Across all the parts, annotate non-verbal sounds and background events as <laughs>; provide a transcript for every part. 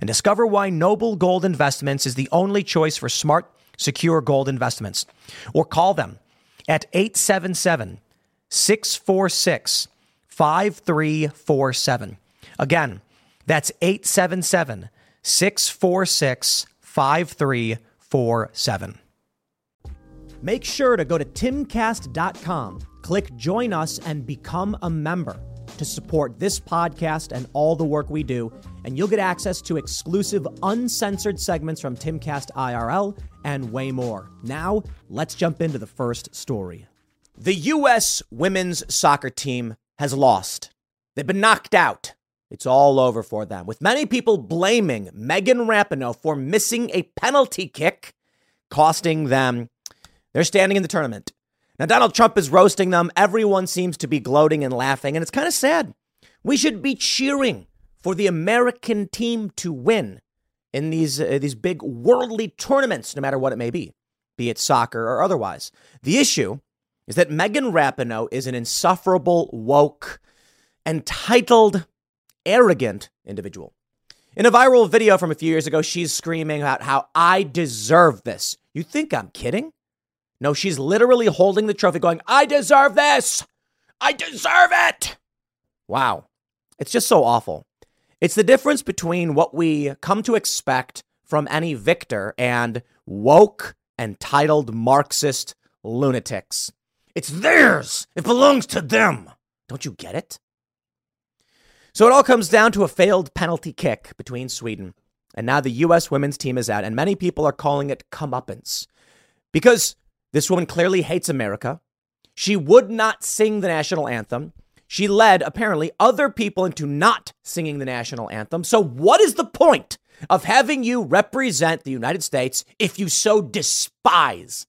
and discover why Noble Gold Investments is the only choice for smart, secure gold investments. Or call them at 877 646 5347. Again, that's 877 646 5347. Make sure to go to timcast.com, click join us, and become a member to support this podcast and all the work we do, and you'll get access to exclusive, uncensored segments from Timcast IRL and way more. Now, let's jump into the first story. The U.S. women's soccer team has lost. They've been knocked out. It's all over for them, with many people blaming Megan Rapinoe for missing a penalty kick, costing them their standing in the tournament. Now, Donald Trump is roasting them. Everyone seems to be gloating and laughing, and it's kind of sad. We should be cheering for the American team to win in these, uh, these big worldly tournaments, no matter what it may be, be it soccer or otherwise. The issue is that Megan Rapinoe is an insufferable, woke, entitled, arrogant individual. In a viral video from a few years ago, she's screaming about how I deserve this. You think I'm kidding? No, she's literally holding the trophy, going, I deserve this. I deserve it. Wow. It's just so awful. It's the difference between what we come to expect from any victor and woke, entitled Marxist lunatics. It's theirs. It belongs to them. Don't you get it? So it all comes down to a failed penalty kick between Sweden. And now the U.S. women's team is out, and many people are calling it comeuppance. Because this woman clearly hates America. She would not sing the national anthem. She led, apparently, other people into not singing the national anthem. So, what is the point of having you represent the United States if you so despise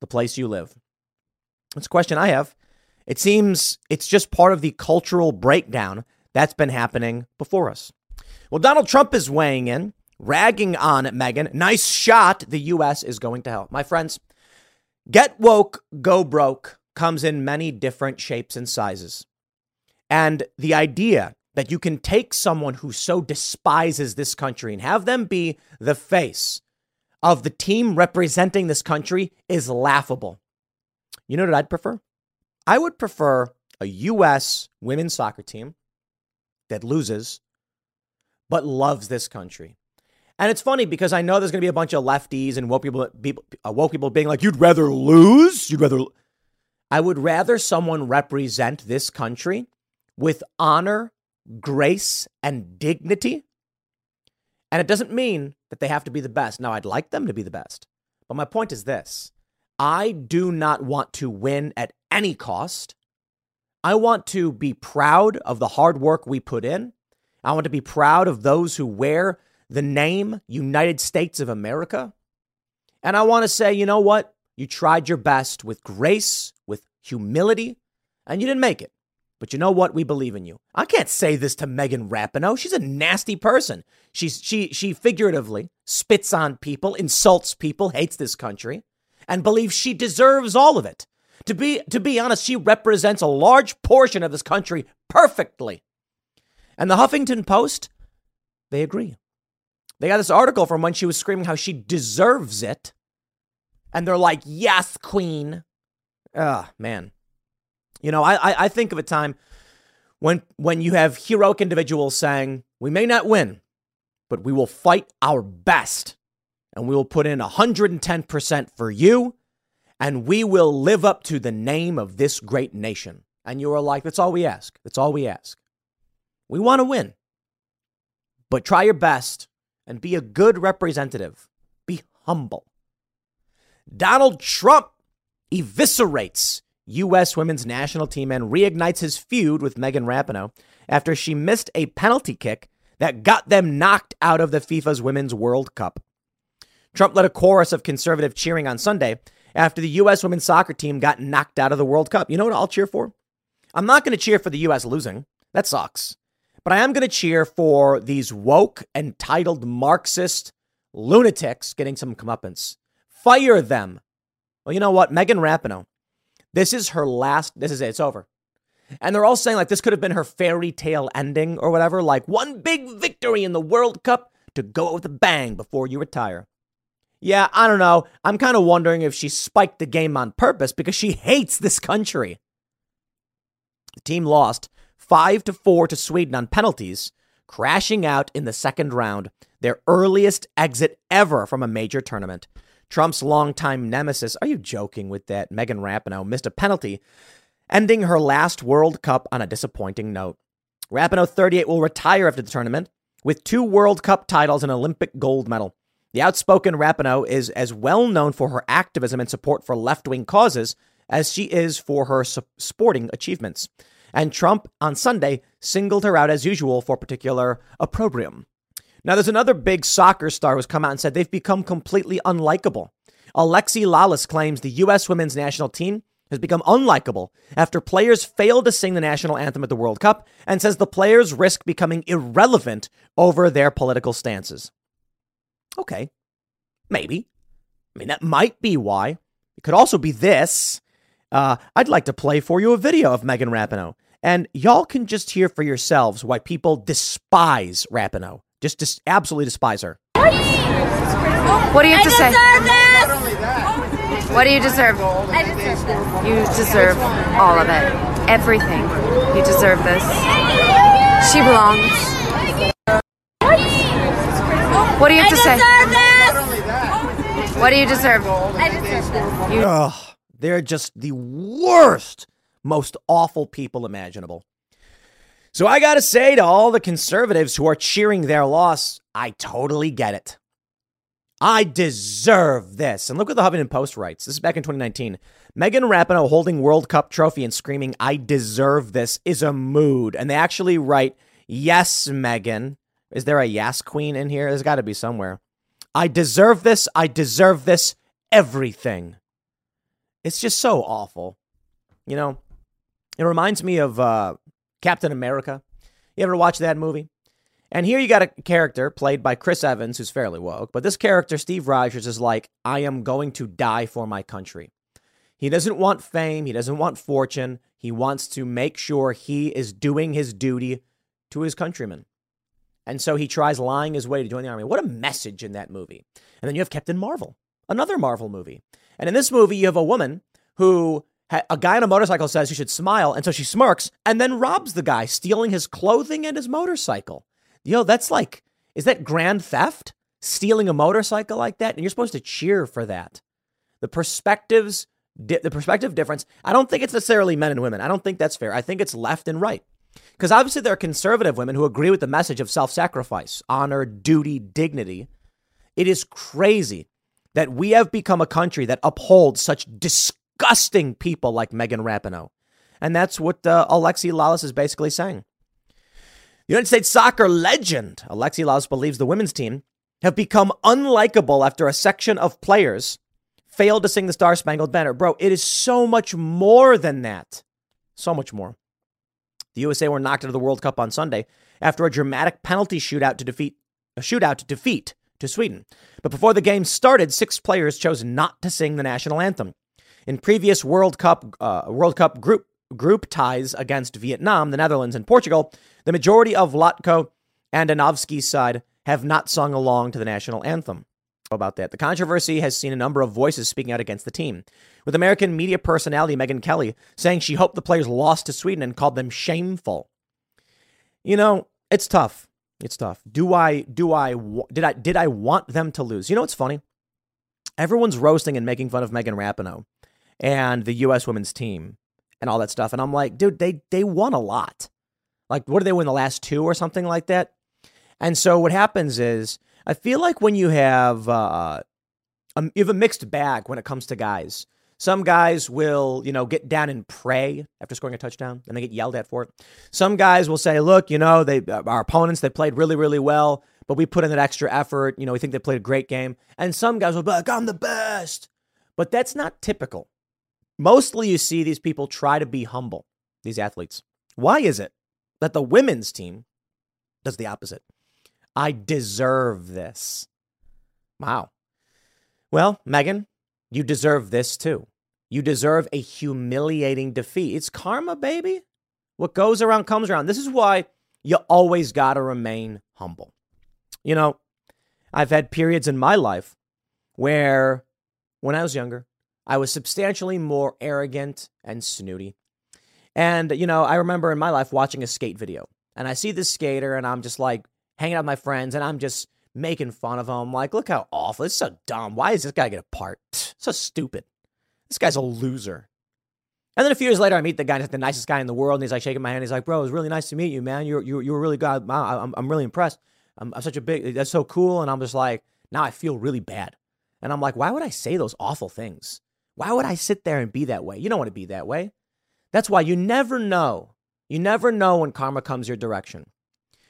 the place you live? That's a question I have. It seems it's just part of the cultural breakdown that's been happening before us. Well, Donald Trump is weighing in, ragging on Megan. Nice shot. The U.S. is going to hell. My friends, Get woke, go broke comes in many different shapes and sizes. And the idea that you can take someone who so despises this country and have them be the face of the team representing this country is laughable. You know what I'd prefer? I would prefer a U.S. women's soccer team that loses but loves this country. And it's funny because I know there's going to be a bunch of lefties and woke people, uh, woke people being like, "You'd rather lose? You'd rather?" I would rather someone represent this country with honor, grace, and dignity. And it doesn't mean that they have to be the best. Now, I'd like them to be the best. But my point is this I do not want to win at any cost. I want to be proud of the hard work we put in. I want to be proud of those who wear the name United States of America. And I want to say, you know what? You tried your best with grace, with humility, and you didn't make it. But you know what? We believe in you. I can't say this to Megan Rapinoe. She's a nasty person. She's she she figuratively spits on people, insults people, hates this country, and believes she deserves all of it. To be to be honest, she represents a large portion of this country perfectly. And the Huffington Post, they agree. They got this article from when she was screaming how she deserves it. And they're like, yes, queen. Ah, man. You know, I, I think of a time when when you have heroic individuals saying, we may not win, but we will fight our best. And we will put in 110% for you. and we will live up to the name of this great nation. And you are like, that's all we ask. That's all we ask. We want to win. But try your best and be a good representative. Be humble. Donald Trump eviscerates U.S. women's national team and reignites his feud with Megan Rapinoe after she missed a penalty kick that got them knocked out of the FIFA's Women's World Cup. Trump led a chorus of conservative cheering on Sunday after the U.S. women's soccer team got knocked out of the World Cup. You know what I'll cheer for? I'm not going to cheer for the U.S. losing. That sucks. But I am going to cheer for these woke, entitled Marxist lunatics getting some comeuppance. Fire them. Well, you know what? Megan Rapinoe, this is her last, this is it, it's over. And they're all saying like this could have been her fairy tale ending or whatever, like one big victory in the World Cup to go with a bang before you retire. Yeah, I don't know. I'm kind of wondering if she spiked the game on purpose because she hates this country. The team lost 5 to 4 to Sweden on penalties, crashing out in the second round, their earliest exit ever from a major tournament. Trump's longtime nemesis, are you joking with that? Megan Rapinoe missed a penalty, ending her last World Cup on a disappointing note. Rapinoe 38 will retire after the tournament with two World Cup titles and Olympic gold medal. The outspoken Rapinoe is as well known for her activism and support for left wing causes as she is for her sporting achievements. And Trump on Sunday singled her out as usual for particular opprobrium. Now, there's another big soccer star who's come out and said they've become completely unlikable. Alexi Lalas claims the U.S. women's national team has become unlikable after players failed to sing the national anthem at the World Cup and says the players risk becoming irrelevant over their political stances. Okay, maybe. I mean, that might be why. It could also be this. Uh, I'd like to play for you a video of Megan Rapinoe, and y'all can just hear for yourselves why people despise Rapinoe. Just, just absolutely despise her. What do you have to say? What do you deserve? I deserve this. You deserve all of it. Everything. You deserve this. She belongs. What do you have to say? What do you deserve? I deserve this. You- Ugh, they're just the worst, most awful people imaginable. So I got to say to all the conservatives who are cheering their loss, I totally get it. I deserve this. And look what the Huffington Post writes. This is back in 2019. Megan Rapinoe holding World Cup trophy and screaming, I deserve this is a mood. And they actually write, Yes, Megan. Is there a Yas Queen in here? There's got to be somewhere. I deserve this. I deserve this. Everything. It's just so awful. You know, it reminds me of uh, Captain America. You ever watch that movie? And here you got a character played by Chris Evans, who's fairly woke, but this character, Steve Rogers, is like, I am going to die for my country. He doesn't want fame. He doesn't want fortune. He wants to make sure he is doing his duty to his countrymen. And so he tries lying his way to join the army. What a message in that movie. And then you have Captain Marvel, another Marvel movie. And in this movie, you have a woman who a guy on a motorcycle says you should smile. And so she smirks and then robs the guy, stealing his clothing and his motorcycle. Yo, that's like, is that grand theft? Stealing a motorcycle like that? And you're supposed to cheer for that. The perspectives, the perspective difference, I don't think it's necessarily men and women. I don't think that's fair. I think it's left and right. Because obviously there are conservative women who agree with the message of self sacrifice, honor, duty, dignity. It is crazy that we have become a country that upholds such disgusting people like Megan Rapinoe. And that's what uh, Alexi Lalas is basically saying. United States soccer legend Alexi Lalas believes the women's team have become unlikable after a section of players failed to sing the Star Spangled Banner. Bro, it is so much more than that. So much more. The USA were knocked out of the World Cup on Sunday after a dramatic penalty shootout to defeat a shootout to defeat to Sweden. But before the game started, six players chose not to sing the national anthem. In previous World Cup uh, World Cup group group ties against Vietnam, the Netherlands, and Portugal, the majority of Vlatko and Andonovski's side have not sung along to the national anthem about that. The controversy has seen a number of voices speaking out against the team, with American media personality Megyn Kelly saying she hoped the players lost to Sweden and called them shameful. You know, it's tough. It's tough. Do I do I did I did I want them to lose? You know what's funny? Everyone's roasting and making fun of Megan Rapinoe. And the U.S. women's team and all that stuff. And I'm like, dude, they they won a lot. Like, what did they win the last two or something like that? And so what happens is, I feel like when you have uh, a, you have a mixed bag when it comes to guys. Some guys will, you know, get down and pray after scoring a touchdown, and they get yelled at for it. Some guys will say, "Look, you know, they our opponents they played really, really well, but we put in that extra effort. You know, we think they played a great game." And some guys will be like, "I'm the best," but that's not typical. Mostly, you see these people try to be humble. These athletes. Why is it that the women's team does the opposite? I deserve this. Wow. Well, Megan, you deserve this too. You deserve a humiliating defeat. It's karma, baby. What goes around comes around. This is why you always got to remain humble. You know, I've had periods in my life where, when I was younger, I was substantially more arrogant and snooty. And, you know, I remember in my life watching a skate video, and I see this skater, and I'm just like hanging out with my friends, and I'm just making fun of him. Like, look how awful. It's so dumb. Why does this guy get a part? So stupid. This guy's a loser. And then a few years later, I meet the guy, he's the nicest guy in the world, and he's like shaking my hand. He's like, "Bro, it was really nice to meet you, man. You you you were really good. I'm I'm really impressed. I'm, I'm such a big. That's so cool." And I'm just like, now I feel really bad. And I'm like, why would I say those awful things? Why would I sit there and be that way? You don't want to be that way. That's why you never know. You never know when karma comes your direction.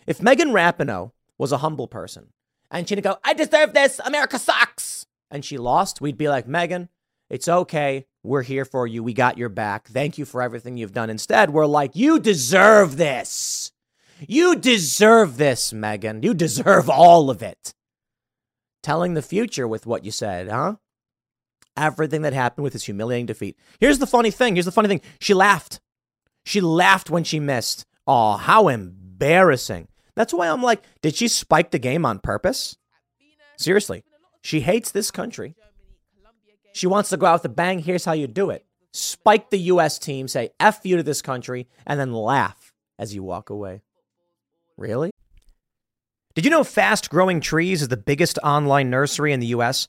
If Megan Rapinoe was a humble person, and she'd go, I deserve this. America sucks. And she lost. We'd be like, Megan, it's okay. We're here for you. We got your back. Thank you for everything you've done. Instead, we're like, you deserve this. You deserve this, Megan. You deserve all of it. Telling the future with what you said, huh? Everything that happened with this humiliating defeat. Here's the funny thing. Here's the funny thing. She laughed. She laughed when she missed. Oh, how embarrassing. That's why I'm like, did she spike the game on purpose? Seriously. She hates this country. She wants to go out with a bang. Here's how you do it spike the U.S. team, say F you to this country, and then laugh as you walk away. Really? Did you know Fast Growing Trees is the biggest online nursery in the U.S.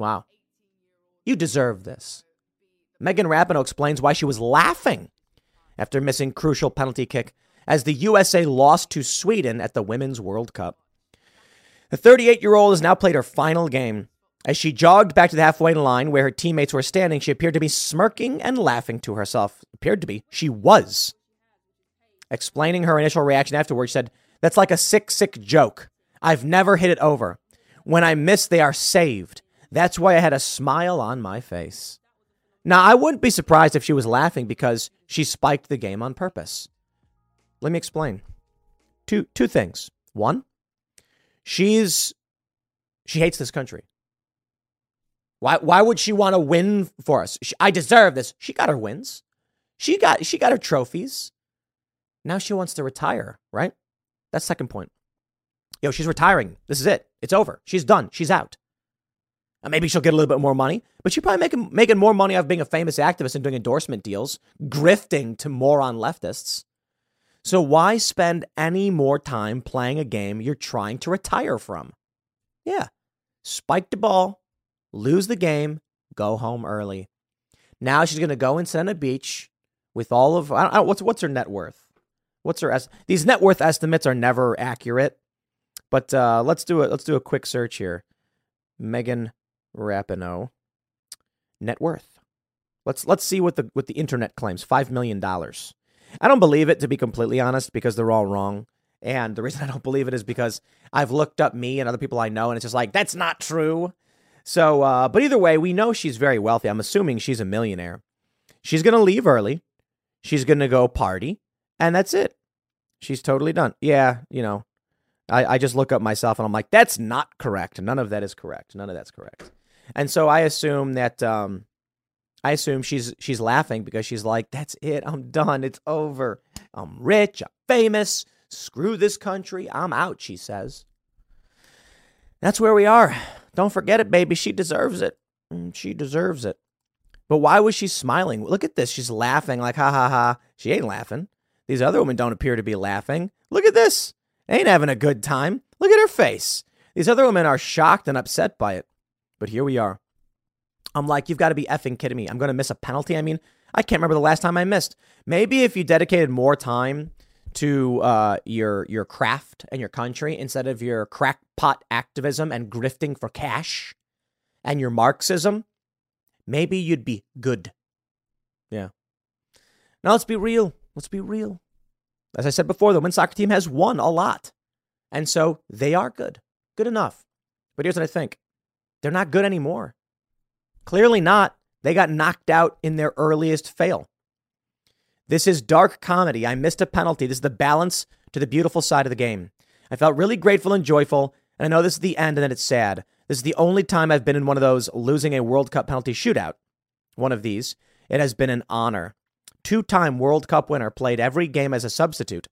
Wow. You deserve this. Megan Rapinoe explains why she was laughing after missing crucial penalty kick as the USA lost to Sweden at the Women's World Cup. The 38 year old has now played her final game. As she jogged back to the halfway line where her teammates were standing, she appeared to be smirking and laughing to herself. Appeared to be. She was. Explaining her initial reaction afterwards, she said, That's like a sick, sick joke. I've never hit it over. When I miss, they are saved. That's why I had a smile on my face. Now, I wouldn't be surprised if she was laughing because she spiked the game on purpose. Let me explain. Two two things. One, she's she hates this country. Why why would she want to win for us? She, I deserve this. She got her wins. She got she got her trophies. Now she wants to retire, right? That's second point. Yo, she's retiring. This is it. It's over. She's done. She's out. And maybe she'll get a little bit more money, but she's probably making making more money off being a famous activist and doing endorsement deals, grifting to moron leftists. So why spend any more time playing a game you're trying to retire from? Yeah, spike the ball, lose the game, go home early. Now she's gonna go and on a beach with all of I don't, what's what's her net worth? What's her these net worth estimates are never accurate, But uh, let's do it. Let's do a quick search here. Megan Rapinoe, net worth. Let's let's see what the what the internet claims. Five million dollars. I don't believe it to be completely honest because they're all wrong. And the reason <laughs> I don't believe it is because I've looked up me and other people I know, and it's just like that's not true. So, uh, but either way, we know she's very wealthy. I'm assuming she's a millionaire. She's gonna leave early. She's gonna go party, and that's it. She's totally done. Yeah, you know, I, I just look up myself and I'm like, that's not correct. None of that is correct. None of that's correct. And so I assume that um, I assume she's she's laughing because she's like, that's it. I'm done. It's over. I'm rich. I'm famous. Screw this country. I'm out, she says. That's where we are. Don't forget it, baby. She deserves it. Mm, she deserves it. But why was she smiling? Look at this. She's laughing like, ha ha ha. She ain't laughing. These other women don't appear to be laughing. Look at this. ain't having a good time. Look at her face. These other women are shocked and upset by it. But here we are. I'm like, you've got to be effing kidding me. I'm going to miss a penalty. I mean, I can't remember the last time I missed. Maybe if you dedicated more time to uh, your your craft and your country instead of your crackpot activism and grifting for cash and your Marxism, maybe you'd be good. Yeah. Now let's be real. Let's be real. As I said before, the women's soccer team has won a lot. And so they are good. Good enough. But here's what I think they're not good anymore. Clearly not. They got knocked out in their earliest fail. This is dark comedy. I missed a penalty. This is the balance to the beautiful side of the game. I felt really grateful and joyful, and I know this is the end and then it's sad. This is the only time I've been in one of those losing a World Cup penalty shootout. One of these. It has been an honor. Two time World Cup winner played every game as a substitute.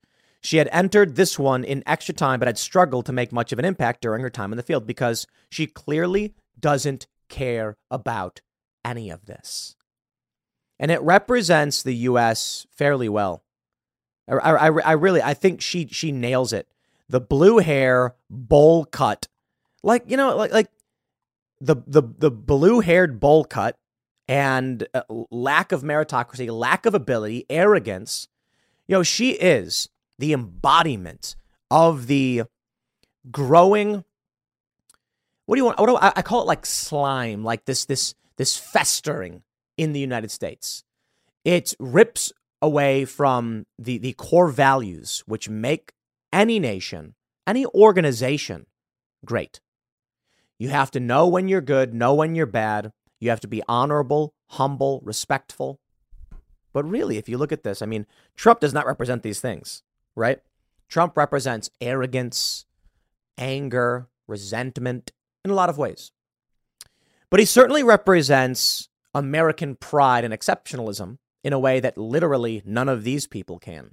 She had entered this one in extra time, but had struggled to make much of an impact during her time in the field because she clearly doesn't care about any of this and it represents the U.S. fairly well. I, I, I really, I think she she nails it. The blue hair, bowl cut, like you know, like like the the the blue haired bowl cut and uh, lack of meritocracy, lack of ability, arrogance. You know, she is the embodiment of the growing. What do you want? What do I, I call it? Like slime, like this this this festering in the United States. It rips away from the, the core values which make any nation, any organization great. You have to know when you're good, know when you're bad. You have to be honorable, humble, respectful. But really, if you look at this, I mean, Trump does not represent these things, right? Trump represents arrogance, anger, resentment in a lot of ways. But he certainly represents American pride and exceptionalism in a way that literally none of these people can.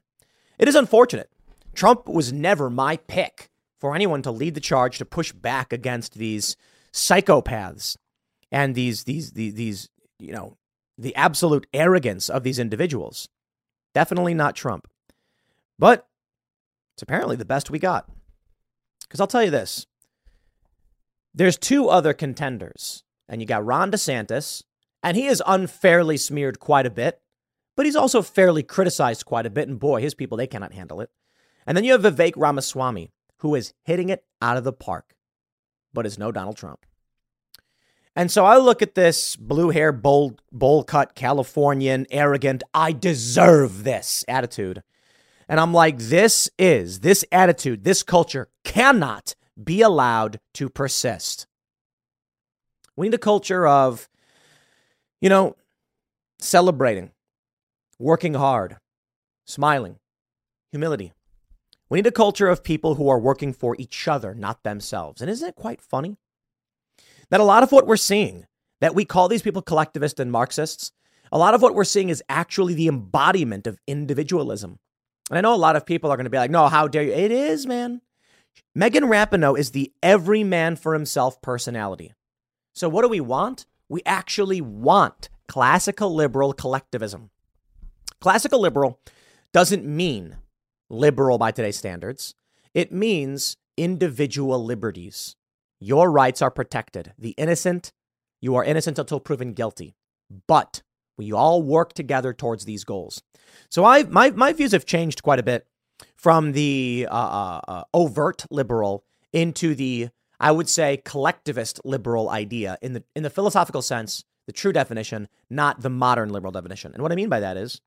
It is unfortunate. Trump was never my pick for anyone to lead the charge to push back against these psychopaths and these these these, these you know the absolute arrogance of these individuals. Definitely not Trump. But it's apparently the best we got. Because I'll tell you this there's two other contenders, and you got Ron DeSantis, and he is unfairly smeared quite a bit, but he's also fairly criticized quite a bit. And boy, his people, they cannot handle it. And then you have Vivek Ramaswamy, who is hitting it out of the park, but is no Donald Trump. And so I look at this blue hair, bowl, bowl cut, Californian, arrogant, I deserve this attitude. And I'm like, this is, this attitude, this culture cannot be allowed to persist. We need a culture of you know, celebrating, working hard, smiling, humility. We need a culture of people who are working for each other, not themselves. And isn't it quite funny that a lot of what we're seeing, that we call these people collectivists and Marxists, a lot of what we're seeing is actually the embodiment of individualism. And I know a lot of people are going to be like, no, how dare you? It is, man. Megan Rapinoe is the every man for himself personality. So what do we want? We actually want classical liberal collectivism. Classical liberal doesn't mean liberal by today's standards, it means individual liberties. Your rights are protected. The innocent, you are innocent until proven guilty. But we all work together towards these goals. So I my my views have changed quite a bit from the uh, uh, uh overt liberal into the, I would say, collectivist liberal idea in the in the philosophical sense, the true definition, not the modern liberal definition. And what I mean by that is,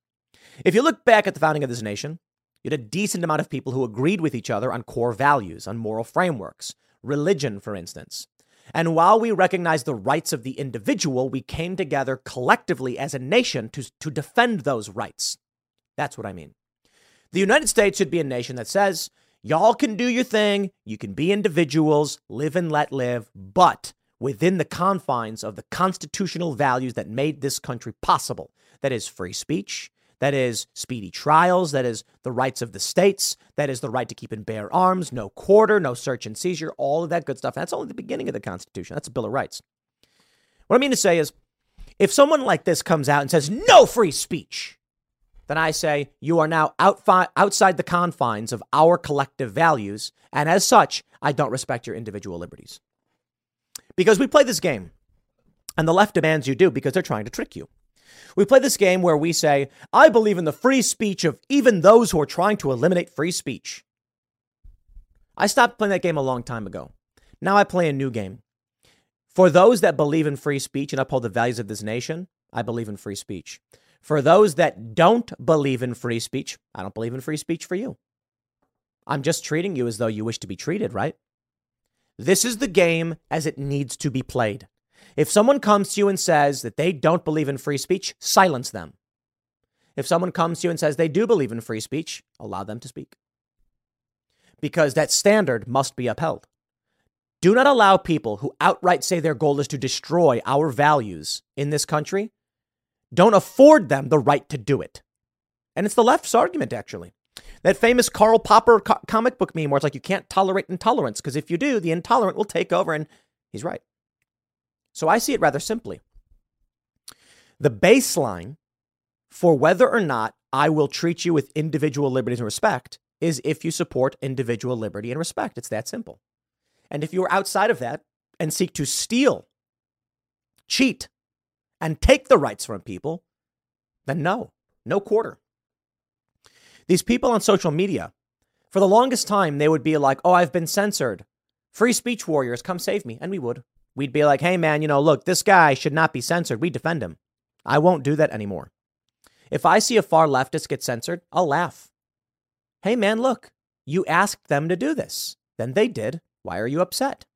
if you look back at the founding of this nation, you had a decent amount of people who agreed with each other on core values, on moral frameworks, religion, for instance. And while we recognize the rights of the individual, we came together collectively as a nation to, to defend those rights. That's what I mean. The United States should be a nation that says, y'all can do your thing, you can be individuals, live and let live, but within the confines of the constitutional values that made this country possible. That is free speech, that is speedy trials. That is the rights of the states. That is the right to keep and bear arms, no quarter, no search and seizure, all of that good stuff. That's only the beginning of the Constitution. That's a Bill of Rights. What I mean to say is if someone like this comes out and says no free speech, then I say you are now outside the confines of our collective values. And as such, I don't respect your individual liberties. Because we play this game, and the left demands you do because they're trying to trick you. We play this game where we say, I believe in the free speech of even those who are trying to eliminate free speech. I stopped playing that game a long time ago. Now I play a new game. For those that believe in free speech and uphold the values of this nation, I believe in free speech. For those that don't believe in free speech, I don't believe in free speech for you. I'm just treating you as though you wish to be treated, right? This is the game as it needs to be played. If someone comes to you and says that they don't believe in free speech, silence them. If someone comes to you and says they do believe in free speech, allow them to speak. Because that standard must be upheld. Do not allow people who outright say their goal is to destroy our values in this country, don't afford them the right to do it. And it's the left's argument, actually. That famous Karl Popper co- comic book meme where it's like you can't tolerate intolerance because if you do, the intolerant will take over. And he's right. So I see it rather simply. The baseline for whether or not I will treat you with individual liberties and respect is if you support individual liberty and respect. It's that simple. And if you are outside of that and seek to steal, cheat, and take the rights from people, then no, no quarter. These people on social media, for the longest time, they would be like, oh, I've been censored. Free speech warriors, come save me. And we would. We'd be like, hey, man, you know, look, this guy should not be censored. We defend him. I won't do that anymore. If I see a far leftist get censored, I'll laugh. Hey, man, look, you asked them to do this. Then they did. Why are you upset?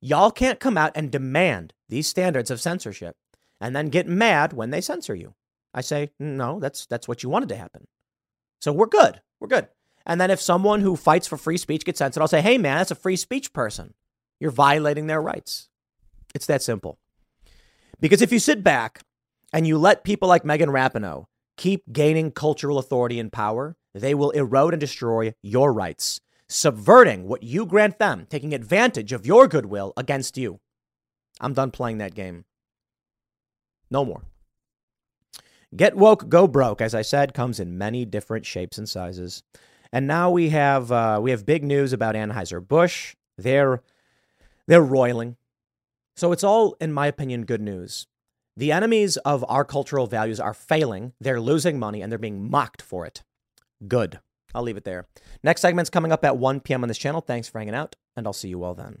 Y'all can't come out and demand these standards of censorship and then get mad when they censor you. I say, no, that's that's what you wanted to happen. So we're good. We're good. And then if someone who fights for free speech gets censored, I'll say, hey man, that's a free speech person. You're violating their rights. It's that simple. Because if you sit back and you let people like Megan Rapinoe keep gaining cultural authority and power, they will erode and destroy your rights, subverting what you grant them, taking advantage of your goodwill against you. I'm done playing that game. No more. Get woke, go broke, as I said, comes in many different shapes and sizes. And now we have uh, we have big news about Anheuser Busch. They're they're roiling. So it's all, in my opinion, good news. The enemies of our cultural values are failing, they're losing money, and they're being mocked for it. Good. I'll leave it there. Next segment's coming up at 1 p.m. on this channel. Thanks for hanging out, and I'll see you all then.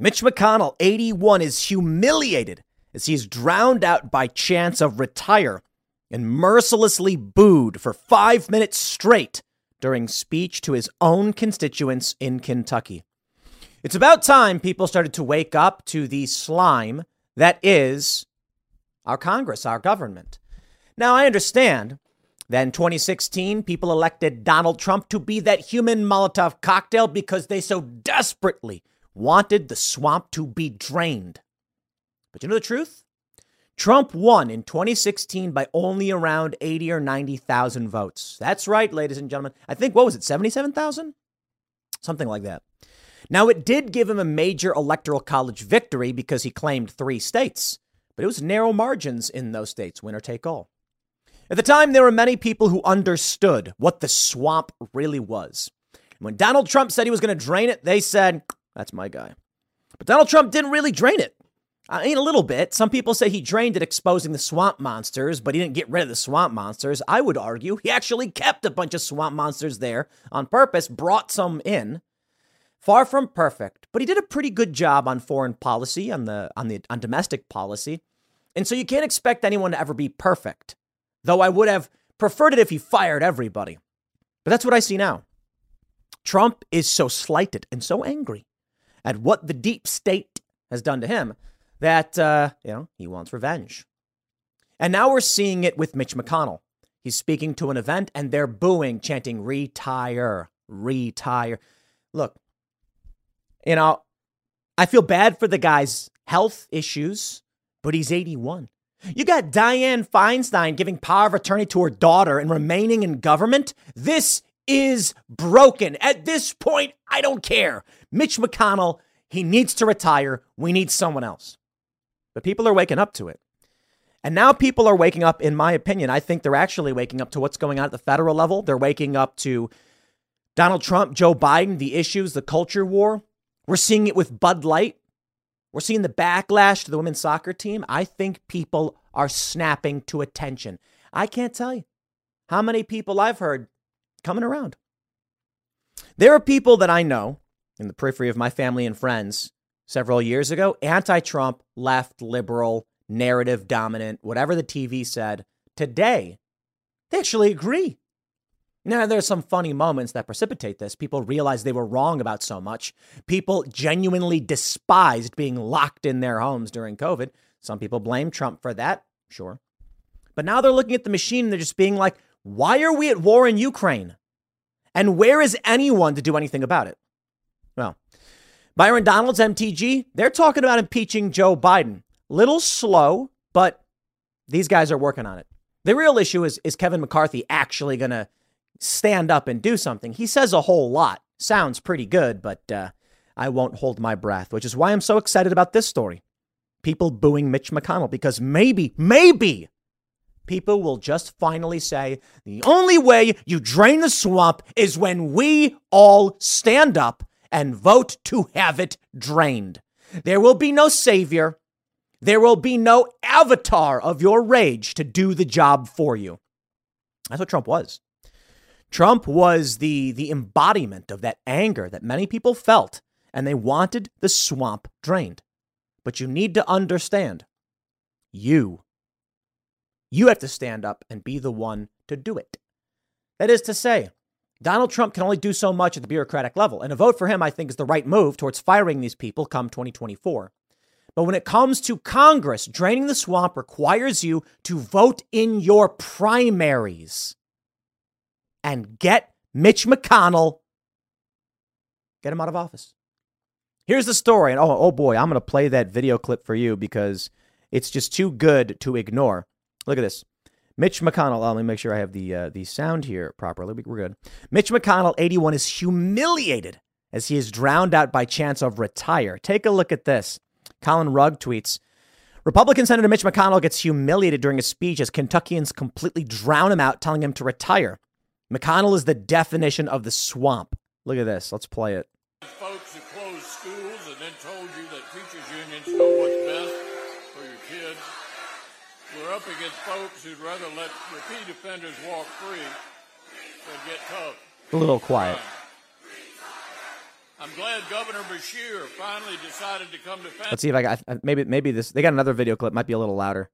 Mitch McConnell, 81, is humiliated as he is drowned out by chants of retire and mercilessly booed for five minutes straight during speech to his own constituents in Kentucky. It's about time people started to wake up to the slime that is our Congress, our government. Now, I understand that in 2016, people elected Donald Trump to be that human Molotov cocktail because they so desperately wanted the swamp to be drained. But you know the truth? Trump won in 2016 by only around 80 or 90,000 votes. That's right, ladies and gentlemen. I think, what was it, 77,000? Something like that. Now, it did give him a major electoral college victory because he claimed three states, but it was narrow margins in those states, winner take all. At the time, there were many people who understood what the swamp really was. when Donald Trump said he was going to drain it, they said, that's my guy. But Donald Trump didn't really drain it. I mean, a little bit. Some people say he drained it exposing the swamp monsters, but he didn't get rid of the swamp monsters. I would argue he actually kept a bunch of swamp monsters there on purpose, brought some in. Far from perfect, but he did a pretty good job on foreign policy, on the on the on domestic policy. And so you can't expect anyone to ever be perfect. Though I would have preferred it if he fired everybody. But that's what I see now. Trump is so slighted and so angry at what the deep state has done to him that, uh, you know, he wants revenge. And now we're seeing it with Mitch McConnell. He's speaking to an event and they're booing, chanting, retire, retire. Look, you know, I feel bad for the guy's health issues, but he's 81. You got Dianne Feinstein giving power of attorney to her daughter and remaining in government. This is broken. At this point, I don't care. Mitch McConnell, he needs to retire. We need someone else. But people are waking up to it. And now people are waking up, in my opinion. I think they're actually waking up to what's going on at the federal level. They're waking up to Donald Trump, Joe Biden, the issues, the culture war. We're seeing it with Bud Light. We're seeing the backlash to the women's soccer team. I think people are snapping to attention. I can't tell you how many people I've heard coming around. There are people that I know in the periphery of my family and friends several years ago, anti Trump, left, liberal, narrative dominant, whatever the TV said, today, they actually agree. Now, there's some funny moments that precipitate this. People realize they were wrong about so much. People genuinely despised being locked in their homes during COVID. Some people blame Trump for that, sure. But now they're looking at the machine and they're just being like, why are we at war in Ukraine? And where is anyone to do anything about it? Byron Donalds, MTG, they're talking about impeaching Joe Biden. Little slow, but these guys are working on it. The real issue is is Kevin McCarthy actually going to stand up and do something? He says a whole lot. Sounds pretty good, but uh, I won't hold my breath, which is why I'm so excited about this story. People booing Mitch McConnell because maybe, maybe people will just finally say the only way you drain the swamp is when we all stand up and vote to have it drained. There will be no savior. There will be no avatar of your rage to do the job for you. That's what Trump was. Trump was the, the embodiment of that anger that many people felt, and they wanted the swamp drained. But you need to understand you. You have to stand up and be the one to do it. That is to say, Donald Trump can only do so much at the bureaucratic level, and a vote for him, I think, is the right move towards firing these people come 2024. But when it comes to Congress, draining the swamp requires you to vote in your primaries and get Mitch McConnell, get him out of office. Here's the story. And oh, oh boy, I'm going to play that video clip for you because it's just too good to ignore. Look at this. Mitch McConnell. Let me make sure I have the uh, the sound here properly. We're good. Mitch McConnell, 81, is humiliated as he is drowned out by chants of retire. Take a look at this. Colin Rugg tweets. Republican Senator Mitch McConnell gets humiliated during a speech as Kentuckians completely drown him out, telling him to retire. McConnell is the definition of the swamp. Look at this. Let's play it. Folks who'd rather let repeat offenders walk free than get tough. A little quiet. Uh, I'm glad Governor Beshear finally decided to come to. Let's see if I got maybe maybe this. They got another video clip. Might be a little louder.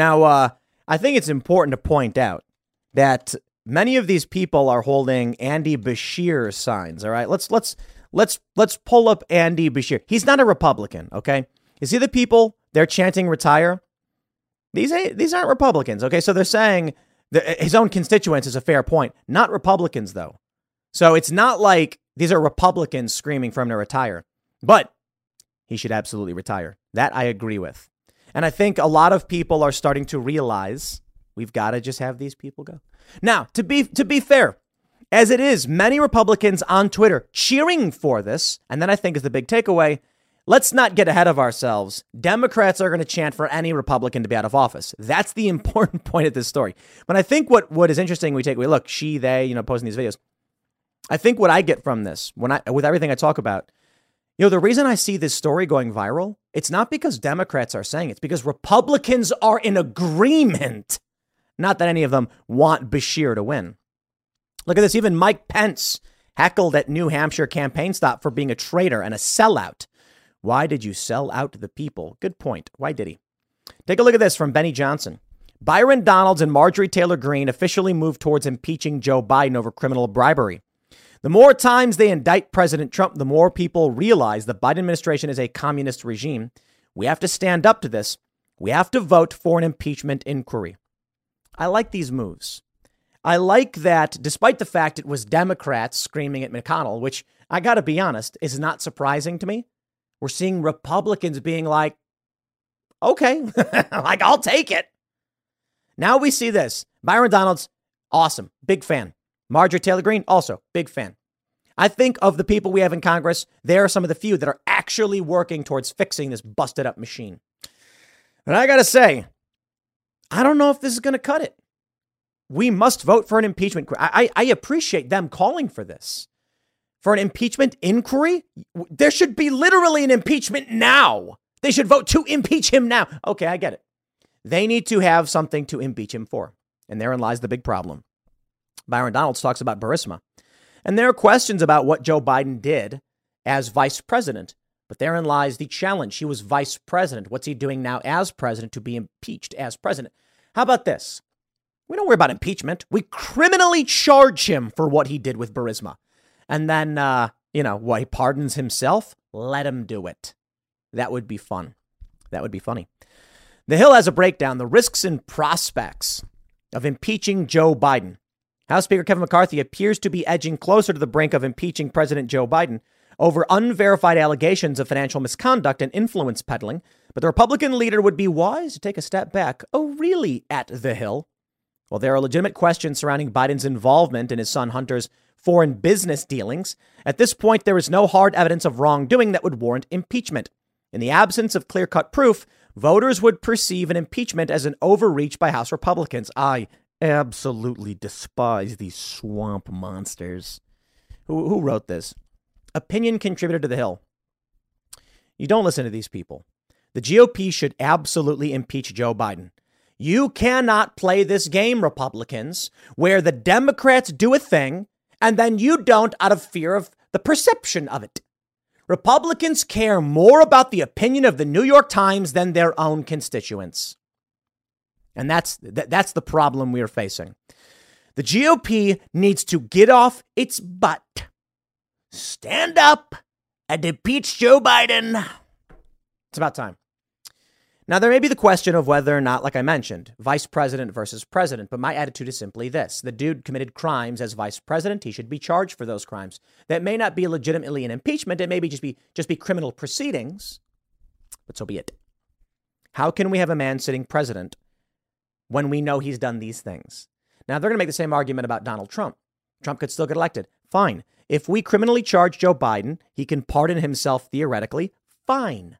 Now, uh, I think it's important to point out that many of these people are holding Andy Beshear signs. All right, let's let's let's let's pull up Andy Beshear. He's not a Republican. Okay, you see the people they're chanting retire. These these aren't Republicans. Okay, so they're saying that his own constituents is a fair point. Not Republicans though. So it's not like these are Republicans screaming for him to retire, but he should absolutely retire. That I agree with. And I think a lot of people are starting to realize we've got to just have these people go. Now, to be to be fair, as it is, many Republicans on Twitter cheering for this, and then I think is the big takeaway, let's not get ahead of ourselves. Democrats are going to chant for any Republican to be out of office. That's the <laughs> important point of this story. But I think what what is interesting, we take away, look, she, they, you know, posting these videos. I think what I get from this, when I with everything I talk about, you know, the reason I see this story going viral, it's not because Democrats are saying it, it's because Republicans are in agreement. Not that any of them want Beshear to win. Look at this. Even Mike Pence heckled at New Hampshire campaign stop for being a traitor and a sellout. Why did you sell out the people? Good point. Why did he? Take a look at this from Benny Johnson. Byron Donalds and Marjorie Taylor Greene officially moved towards impeaching Joe Biden over criminal bribery. The more times they indict President Trump, the more people realize the Biden administration is a communist regime. We have to stand up to this. We have to vote for an impeachment inquiry. I like these moves. I like that despite the fact it was Democrats screaming at McConnell, which I got to be honest, is not surprising to me. We're seeing Republicans being like, okay, <laughs> like I'll take it. Now we see this. Byron Donalds, awesome, big fan. Marjorie Taylor Greene, also big fan. I think of the people we have in Congress, they are some of the few that are actually working towards fixing this busted up machine. And I got to say, I don't know if this is going to cut it. We must vote for an impeachment. I, I, I appreciate them calling for this. For an impeachment inquiry, there should be literally an impeachment now. They should vote to impeach him now. Okay, I get it. They need to have something to impeach him for. And therein lies the big problem. Byron Donalds talks about Burisma. And there are questions about what Joe Biden did as vice president. But therein lies the challenge. He was vice president. What's he doing now as president to be impeached as president? How about this? We don't worry about impeachment. We criminally charge him for what he did with Burisma. And then, uh, you know, what, he pardons himself? Let him do it. That would be fun. That would be funny. The Hill has a breakdown the risks and prospects of impeaching Joe Biden. House Speaker Kevin McCarthy appears to be edging closer to the brink of impeaching President Joe Biden over unverified allegations of financial misconduct and influence peddling, but the Republican leader would be wise to take a step back. Oh, really, at the Hill? Well, there are legitimate questions surrounding Biden's involvement in his son Hunter's foreign business dealings. At this point, there is no hard evidence of wrongdoing that would warrant impeachment. In the absence of clear cut proof, voters would perceive an impeachment as an overreach by House Republicans. I absolutely despise these swamp monsters. Who, who wrote this? Opinion contributor to The Hill. You don't listen to these people. The GOP should absolutely impeach Joe Biden. You cannot play this game, Republicans, where the Democrats do a thing and then you don't out of fear of the perception of it. Republicans care more about the opinion of the New York Times than their own constituents. And that's that's the problem we are facing. The GOP needs to get off its butt, stand up, and impeach Joe Biden. It's about time. Now, there may be the question of whether or not, like I mentioned, vice president versus president, but my attitude is simply this the dude committed crimes as vice president. He should be charged for those crimes. That may not be legitimately an impeachment. It may be just be just be criminal proceedings, but so be it. How can we have a man sitting president when we know he's done these things. Now, they're going to make the same argument about Donald Trump. Trump could still get elected. Fine. If we criminally charge Joe Biden, he can pardon himself theoretically. Fine.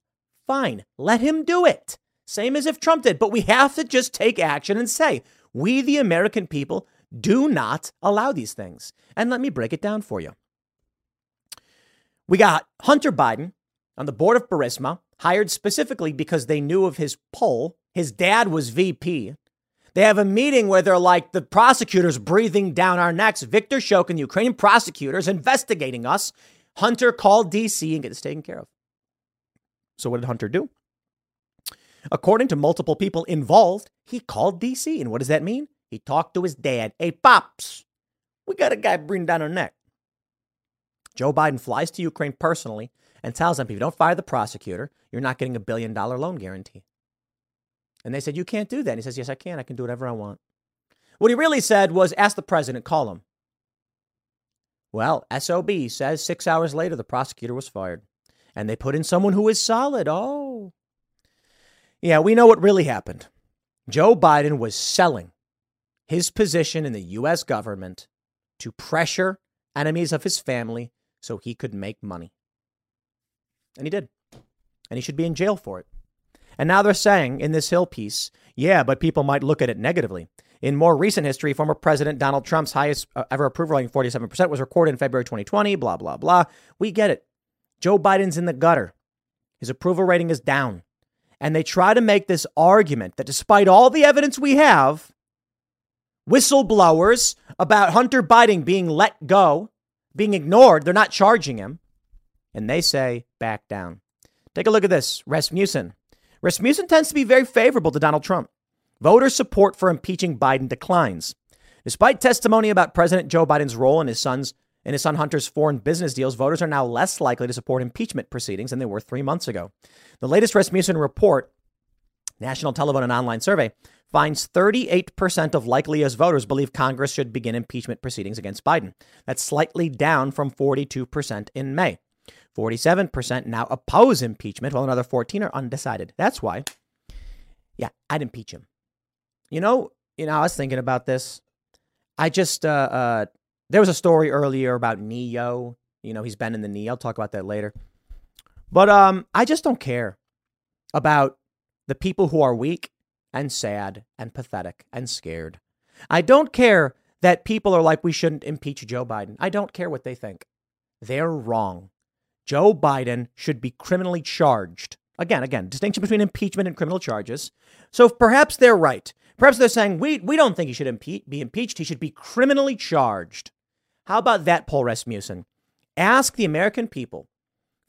Fine. Let him do it. Same as if Trump did. But we have to just take action and say, we, the American people, do not allow these things. And let me break it down for you. We got Hunter Biden on the board of Burisma, hired specifically because they knew of his pull. His dad was VP. They have a meeting where they're like, the prosecutors breathing down our necks. Victor Shokin, the Ukrainian prosecutors investigating us. Hunter called DC and get this taken care of. So what did Hunter do? According to multiple people involved, he called DC. And what does that mean? He talked to his dad. Hey, Pops, we got a guy breathing down our neck. Joe Biden flies to Ukraine personally and tells them if you don't fire the prosecutor, you're not getting a billion dollar loan guarantee. And they said, You can't do that. And he says, Yes, I can. I can do whatever I want. What he really said was, Ask the president, call him. Well, SOB says six hours later, the prosecutor was fired. And they put in someone who is solid. Oh. Yeah, we know what really happened. Joe Biden was selling his position in the U.S. government to pressure enemies of his family so he could make money. And he did. And he should be in jail for it. And now they're saying in this Hill piece, yeah, but people might look at it negatively. In more recent history, former President Donald Trump's highest uh, ever approval rating, 47%, was recorded in February 2020, blah, blah, blah. We get it. Joe Biden's in the gutter. His approval rating is down. And they try to make this argument that despite all the evidence we have, whistleblowers about Hunter Biden being let go, being ignored, they're not charging him. And they say, back down. Take a look at this. Rasmussen. Rasmussen tends to be very favorable to Donald Trump. Voter support for impeaching Biden declines. Despite testimony about President Joe Biden's role in his son's in his son Hunter's foreign business deals, voters are now less likely to support impeachment proceedings than they were three months ago. The latest Rasmussen report, National Telephone and Online Survey, finds 38% of likely US voters believe Congress should begin impeachment proceedings against Biden. That's slightly down from 42% in May. 47% now oppose impeachment, while another 14 are undecided. That's why, yeah, I'd impeach him. You know, you know, I was thinking about this. I just, uh, uh, there was a story earlier about Ne-Yo. You know, he's been in the knee. I'll talk about that later. But um, I just don't care about the people who are weak and sad and pathetic and scared. I don't care that people are like, we shouldn't impeach Joe Biden. I don't care what they think. They're wrong. Joe Biden should be criminally charged. Again, again, distinction between impeachment and criminal charges. So perhaps they're right. Perhaps they're saying we, we don't think he should impe- be impeached. He should be criminally charged. How about that, Paul Rasmussen? Ask the American people,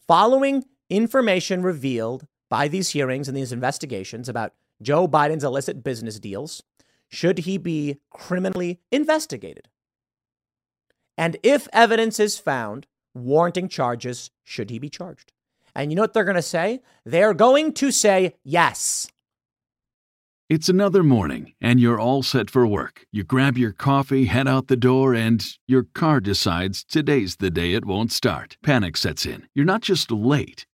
following information revealed by these hearings and these investigations about Joe Biden's illicit business deals, should he be criminally investigated? And if evidence is found warranting charges, should he be charged? And you know what they're going to say? They're going to say yes. It's another morning, and you're all set for work. You grab your coffee, head out the door, and your car decides today's the day it won't start. Panic sets in. You're not just late,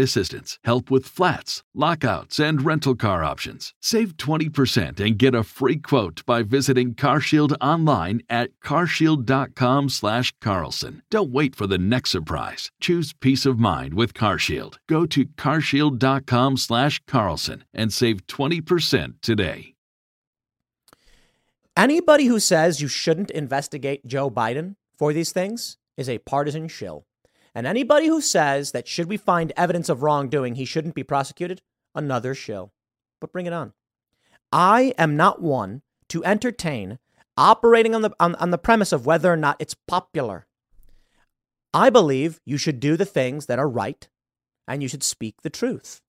assistance, help with flats, lockouts, and rental car options. Save 20% and get a free quote by visiting CarShield online at carshield.com/carlson. Don't wait for the next surprise. Choose peace of mind with CarShield. Go to carshield.com/carlson and save 20% today. Anybody who says you shouldn't investigate Joe Biden for these things is a partisan shill. And anybody who says that should we find evidence of wrongdoing, he shouldn't be prosecuted, another shill. But bring it on. I am not one to entertain operating on the, on, on the premise of whether or not it's popular. I believe you should do the things that are right and you should speak the truth.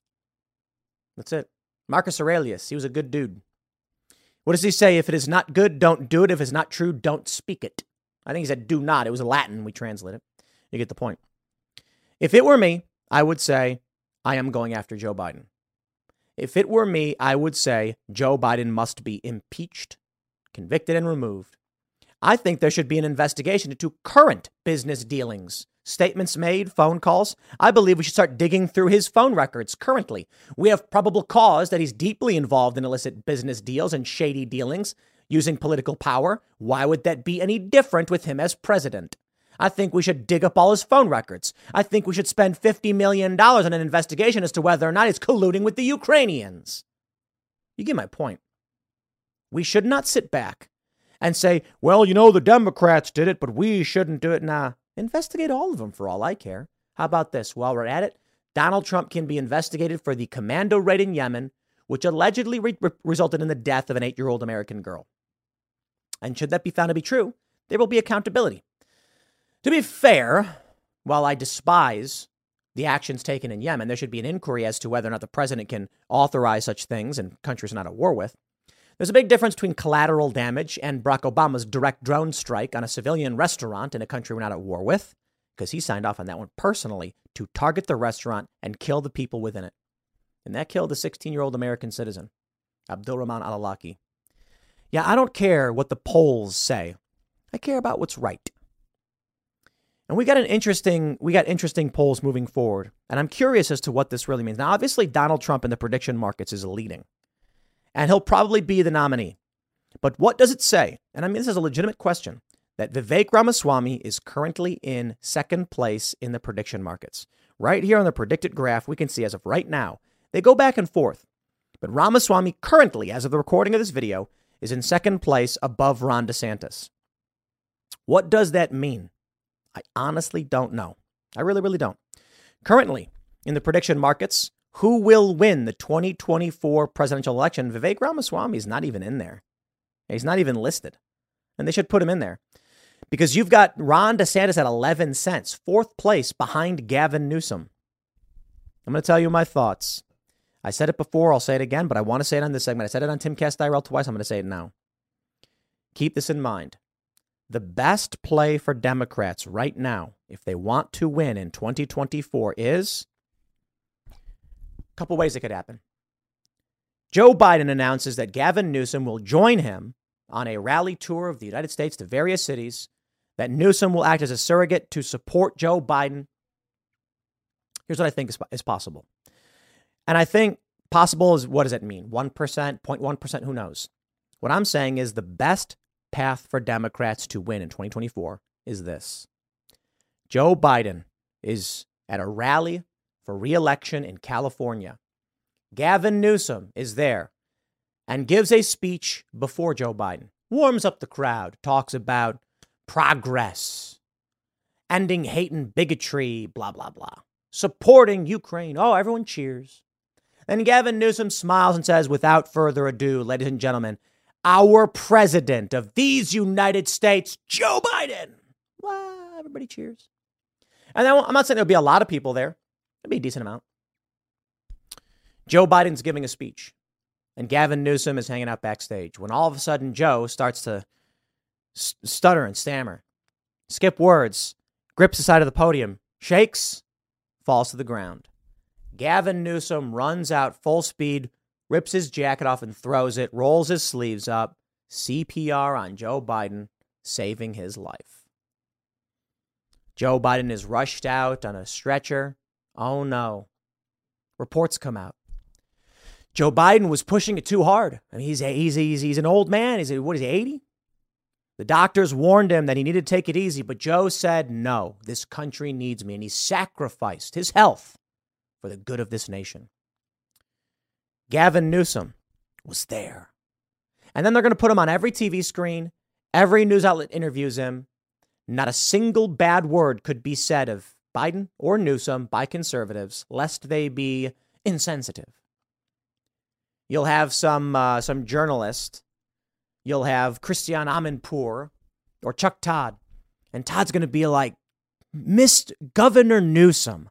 That's it. Marcus Aurelius, he was a good dude. What does he say? If it is not good, don't do it. If it's not true, don't speak it. I think he said do not. It was Latin. We translate it. You get the point. If it were me, I would say, I am going after Joe Biden. If it were me, I would say Joe Biden must be impeached, convicted, and removed. I think there should be an investigation into current business dealings, statements made, phone calls. I believe we should start digging through his phone records currently. We have probable cause that he's deeply involved in illicit business deals and shady dealings using political power. Why would that be any different with him as president? I think we should dig up all his phone records. I think we should spend $50 million on an investigation as to whether or not he's colluding with the Ukrainians. You get my point. We should not sit back and say, well, you know, the Democrats did it, but we shouldn't do it. Nah, investigate all of them for all I care. How about this? While we're at it, Donald Trump can be investigated for the commando raid in Yemen, which allegedly re- resulted in the death of an eight year old American girl. And should that be found to be true, there will be accountability. To be fair, while I despise the actions taken in Yemen, there should be an inquiry as to whether or not the president can authorize such things in countries not at war with. There's a big difference between collateral damage and Barack Obama's direct drone strike on a civilian restaurant in a country we're not at war with, because he signed off on that one personally to target the restaurant and kill the people within it. And that killed a 16 year old American citizen, Abdulrahman al Awlaki. Yeah, I don't care what the polls say, I care about what's right. And we got an interesting we got interesting polls moving forward. And I'm curious as to what this really means. Now, obviously, Donald Trump in the prediction markets is leading and he'll probably be the nominee. But what does it say? And I mean, this is a legitimate question that Vivek Ramaswamy is currently in second place in the prediction markets. Right here on the predicted graph, we can see as of right now, they go back and forth. But Ramaswamy currently, as of the recording of this video, is in second place above Ron DeSantis. What does that mean? I honestly don't know. I really, really don't. Currently, in the prediction markets, who will win the 2024 presidential election? Vivek Ramaswamy is not even in there. He's not even listed. And they should put him in there because you've got Ron DeSantis at 11 cents, fourth place behind Gavin Newsom. I'm going to tell you my thoughts. I said it before, I'll say it again, but I want to say it on this segment. I said it on Timcast IRL twice. I'm going to say it now. Keep this in mind. The best play for Democrats right now, if they want to win in 2024, is a couple ways it could happen. Joe Biden announces that Gavin Newsom will join him on a rally tour of the United States to various cities, that Newsom will act as a surrogate to support Joe Biden. Here's what I think is, is possible. And I think possible is what does it mean? 1%, 0.1%, who knows? What I'm saying is the best path for Democrats to win in 2024 is this Joe Biden is at a rally for reelection in California. Gavin Newsom is there and gives a speech before Joe Biden, warms up the crowd, talks about progress, ending hate and bigotry, blah, blah, blah, supporting Ukraine. Oh, everyone cheers. Then Gavin Newsom smiles and says, without further ado, ladies and gentlemen, our president of these United States, Joe Biden. Well, everybody cheers. And I'm not saying there'll be a lot of people there. it'll be a decent amount. Joe Biden's giving a speech, and Gavin Newsom is hanging out backstage when all of a sudden Joe starts to stutter and stammer, skip words, grips the side of the podium, shakes, falls to the ground. Gavin Newsom runs out full speed, rips his jacket off and throws it, rolls his sleeves up, CPR on Joe Biden, saving his life. Joe Biden is rushed out on a stretcher Oh no. Reports come out. Joe Biden was pushing it too hard. I mean, he's, he's, he's, he's an old man. He's, what is he, 80? The doctors warned him that he needed to take it easy, but Joe said, no, this country needs me. And he sacrificed his health for the good of this nation. Gavin Newsom was there. And then they're going to put him on every TV screen. Every news outlet interviews him. Not a single bad word could be said of Biden or Newsom by conservatives, lest they be insensitive. You'll have some uh, some journalist. You'll have Christiane Amanpour or Chuck Todd, and Todd's going to be like, "Missed Governor Newsom,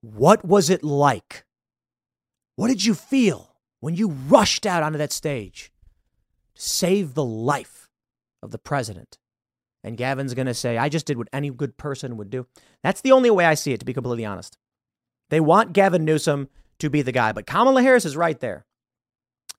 what was it like? What did you feel when you rushed out onto that stage to save the life of the president?" And Gavin's going to say, I just did what any good person would do. That's the only way I see it, to be completely honest. They want Gavin Newsom to be the guy, but Kamala Harris is right there.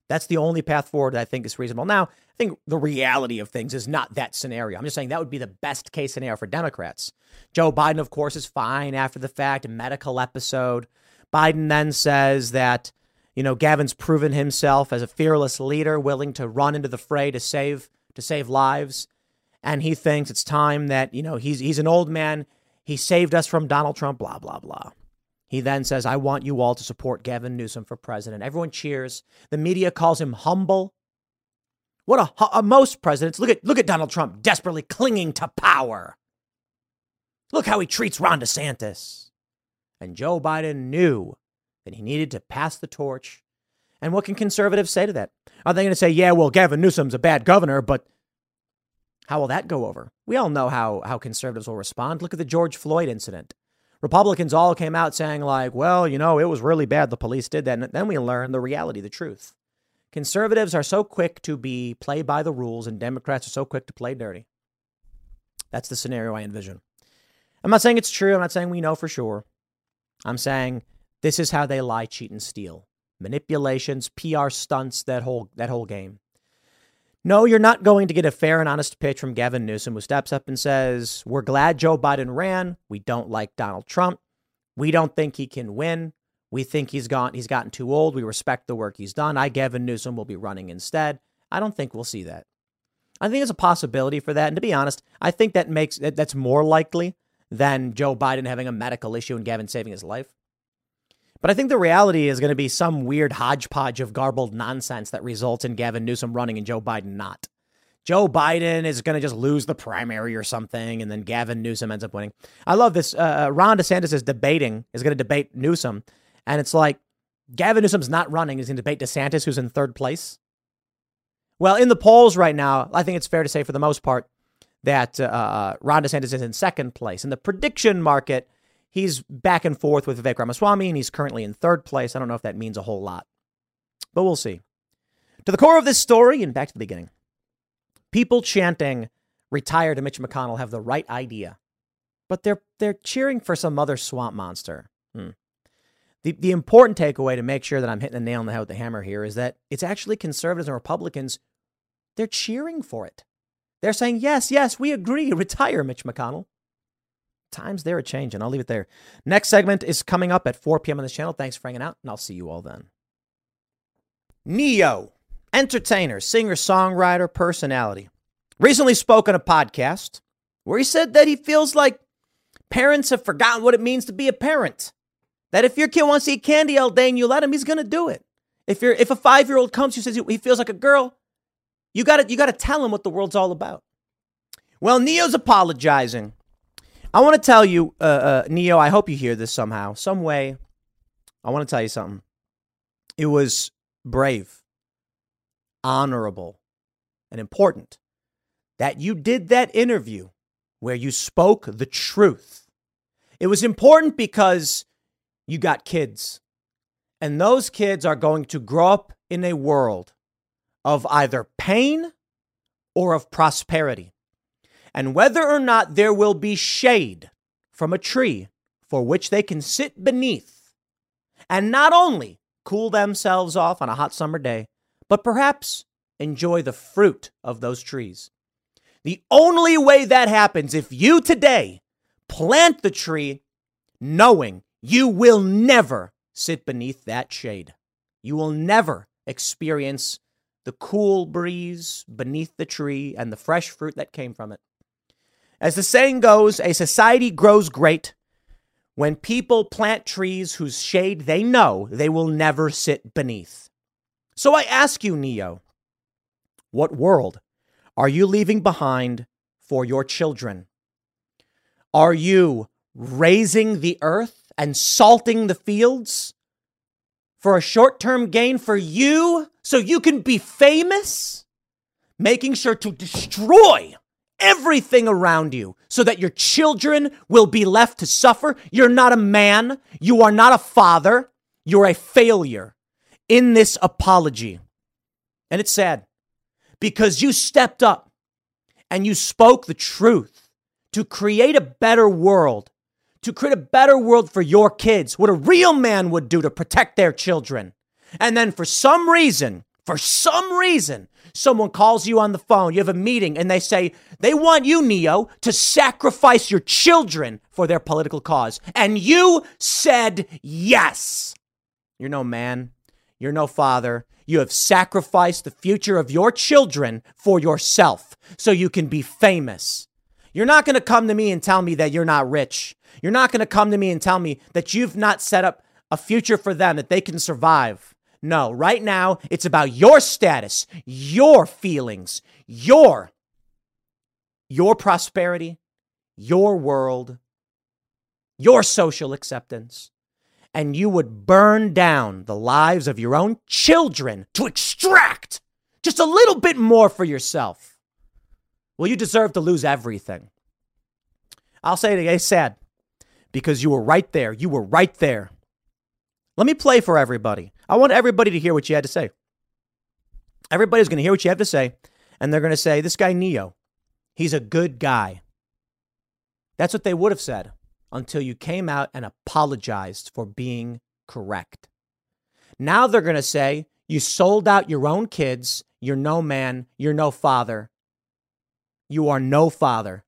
That's the only path forward that I think is reasonable. Now, I think the reality of things is not that scenario. I'm just saying that would be the best case scenario for Democrats. Joe Biden, of course, is fine after the fact, medical episode. Biden then says that, you know, Gavin's proven himself as a fearless leader, willing to run into the fray to save to save lives and he thinks it's time that, you know, he's he's an old man. He saved us from Donald Trump, blah, blah, blah. He then says, I want you all to support Gavin Newsom for president. Everyone cheers. The media calls him humble. What a, a most presidents look at look at Donald Trump desperately clinging to power. Look how he treats Ron DeSantis. And Joe Biden knew that he needed to pass the torch. And what can conservatives say to that? Are they going to say, yeah, well, Gavin Newsom's a bad governor, but how will that go over? We all know how, how conservatives will respond. Look at the George Floyd incident. Republicans all came out saying, like, well, you know, it was really bad. The police did that. And then we learned the reality, the truth. Conservatives are so quick to be play by the rules, and Democrats are so quick to play dirty. That's the scenario I envision. I'm not saying it's true. I'm not saying we know for sure. I'm saying this is how they lie, cheat, and steal. Manipulations, PR stunts, that whole that whole game. No, you're not going to get a fair and honest pitch from Gavin Newsom, who steps up and says, We're glad Joe Biden ran. We don't like Donald Trump. We don't think he can win. We think he's gone he's gotten too old. We respect the work he's done. I, Gavin Newsom, will be running instead. I don't think we'll see that. I think there's a possibility for that. And to be honest, I think that makes that's more likely than Joe Biden having a medical issue and Gavin saving his life. But I think the reality is going to be some weird hodgepodge of garbled nonsense that results in Gavin Newsom running and Joe Biden not. Joe Biden is going to just lose the primary or something, and then Gavin Newsom ends up winning. I love this. Uh, uh Ron DeSantis is debating, is going to debate Newsom, and it's like Gavin Newsom's not running, he's going to debate DeSantis, who's in third place. Well, in the polls right now, I think it's fair to say for the most part, that uh, uh, Ron DeSantis is in second place. In the prediction market, he's back and forth with Vivek Ramaswamy, and he's currently in third place. I don't know if that means a whole lot, but we'll see. To the core of this story, and back to the beginning people chanting, retire to Mitch McConnell have the right idea, but they're, they're cheering for some other swamp monster. Hmm. The, the important takeaway to make sure that I'm hitting the nail on the head with the hammer here is that it's actually conservatives and Republicans, they're cheering for it. They're saying, yes, yes, we agree. Retire, Mitch McConnell. Times they're a change, and I'll leave it there. Next segment is coming up at 4 p.m. on this channel. Thanks for hanging out, and I'll see you all then. Ne-Yo, entertainer, singer, songwriter, personality, recently spoke on a podcast where he said that he feels like parents have forgotten what it means to be a parent. That if your kid wants to eat candy all day and you let him, he's going to do it. If you're if a five year old comes who says he feels like a girl, you got to you got to tell him what the world's all about. Well, Ne-Yo's apologizing. I want to tell you, uh, uh, Ne-Yo. I hope you hear this somehow, some way. I want to tell you something. It was brave, honorable, and important that you did that interview where you spoke the truth. It was important because you got kids, and those kids are going to grow up in a world of either pain or of prosperity. And whether or not there will be shade from a tree for which they can sit beneath and not only cool themselves off on a hot summer day, but perhaps enjoy the fruit of those trees. The only way that happens if you today plant the tree knowing you will never sit beneath that shade. You will never experience the cool breeze beneath the tree, and the fresh fruit that came from it. As the saying goes, a society grows great when people plant trees whose shade they know they will never sit beneath. So I ask you, Ne-Yo, what world are you leaving behind for your children? Are you raising the earth and salting the fields for a short term gain for you so you can be famous, making sure to destroy everything around you so that your children will be left to suffer. You're not a man, you are not a father, you're a failure in this apology. And it's sad because you stepped up and you spoke the truth to create a better world to create a better world for your kids, what a real man would do to protect their children. And then for some reason, for some reason, someone calls you on the phone, you have a meeting, and they say they want you, Ne-Yo, to sacrifice your children for their political cause. And you said yes. You're no man. You're no father. You have sacrificed the future of your children for yourself so you can be famous. You're not going to come to me and tell me that you're not rich. You're not going to come to me and tell me that you've not set up a future for them that they can survive. No, right now it's about your status, your feelings, your your prosperity, your world, your social acceptance. And you would burn down the lives of your own children to extract just a little bit more for yourself. Well, you deserve to lose everything. I'll say it again, sad because you were right there. You were right there. Let me play for everybody. I want everybody to hear what you had to say. Everybody's going to hear what you have to say, and they're going to say, This guy, Ne-Yo, he's a good guy. That's what they would have said until you came out and apologized for being correct. Now they're going to say, You sold out your own kids. You're no man. You're no father. You are no father.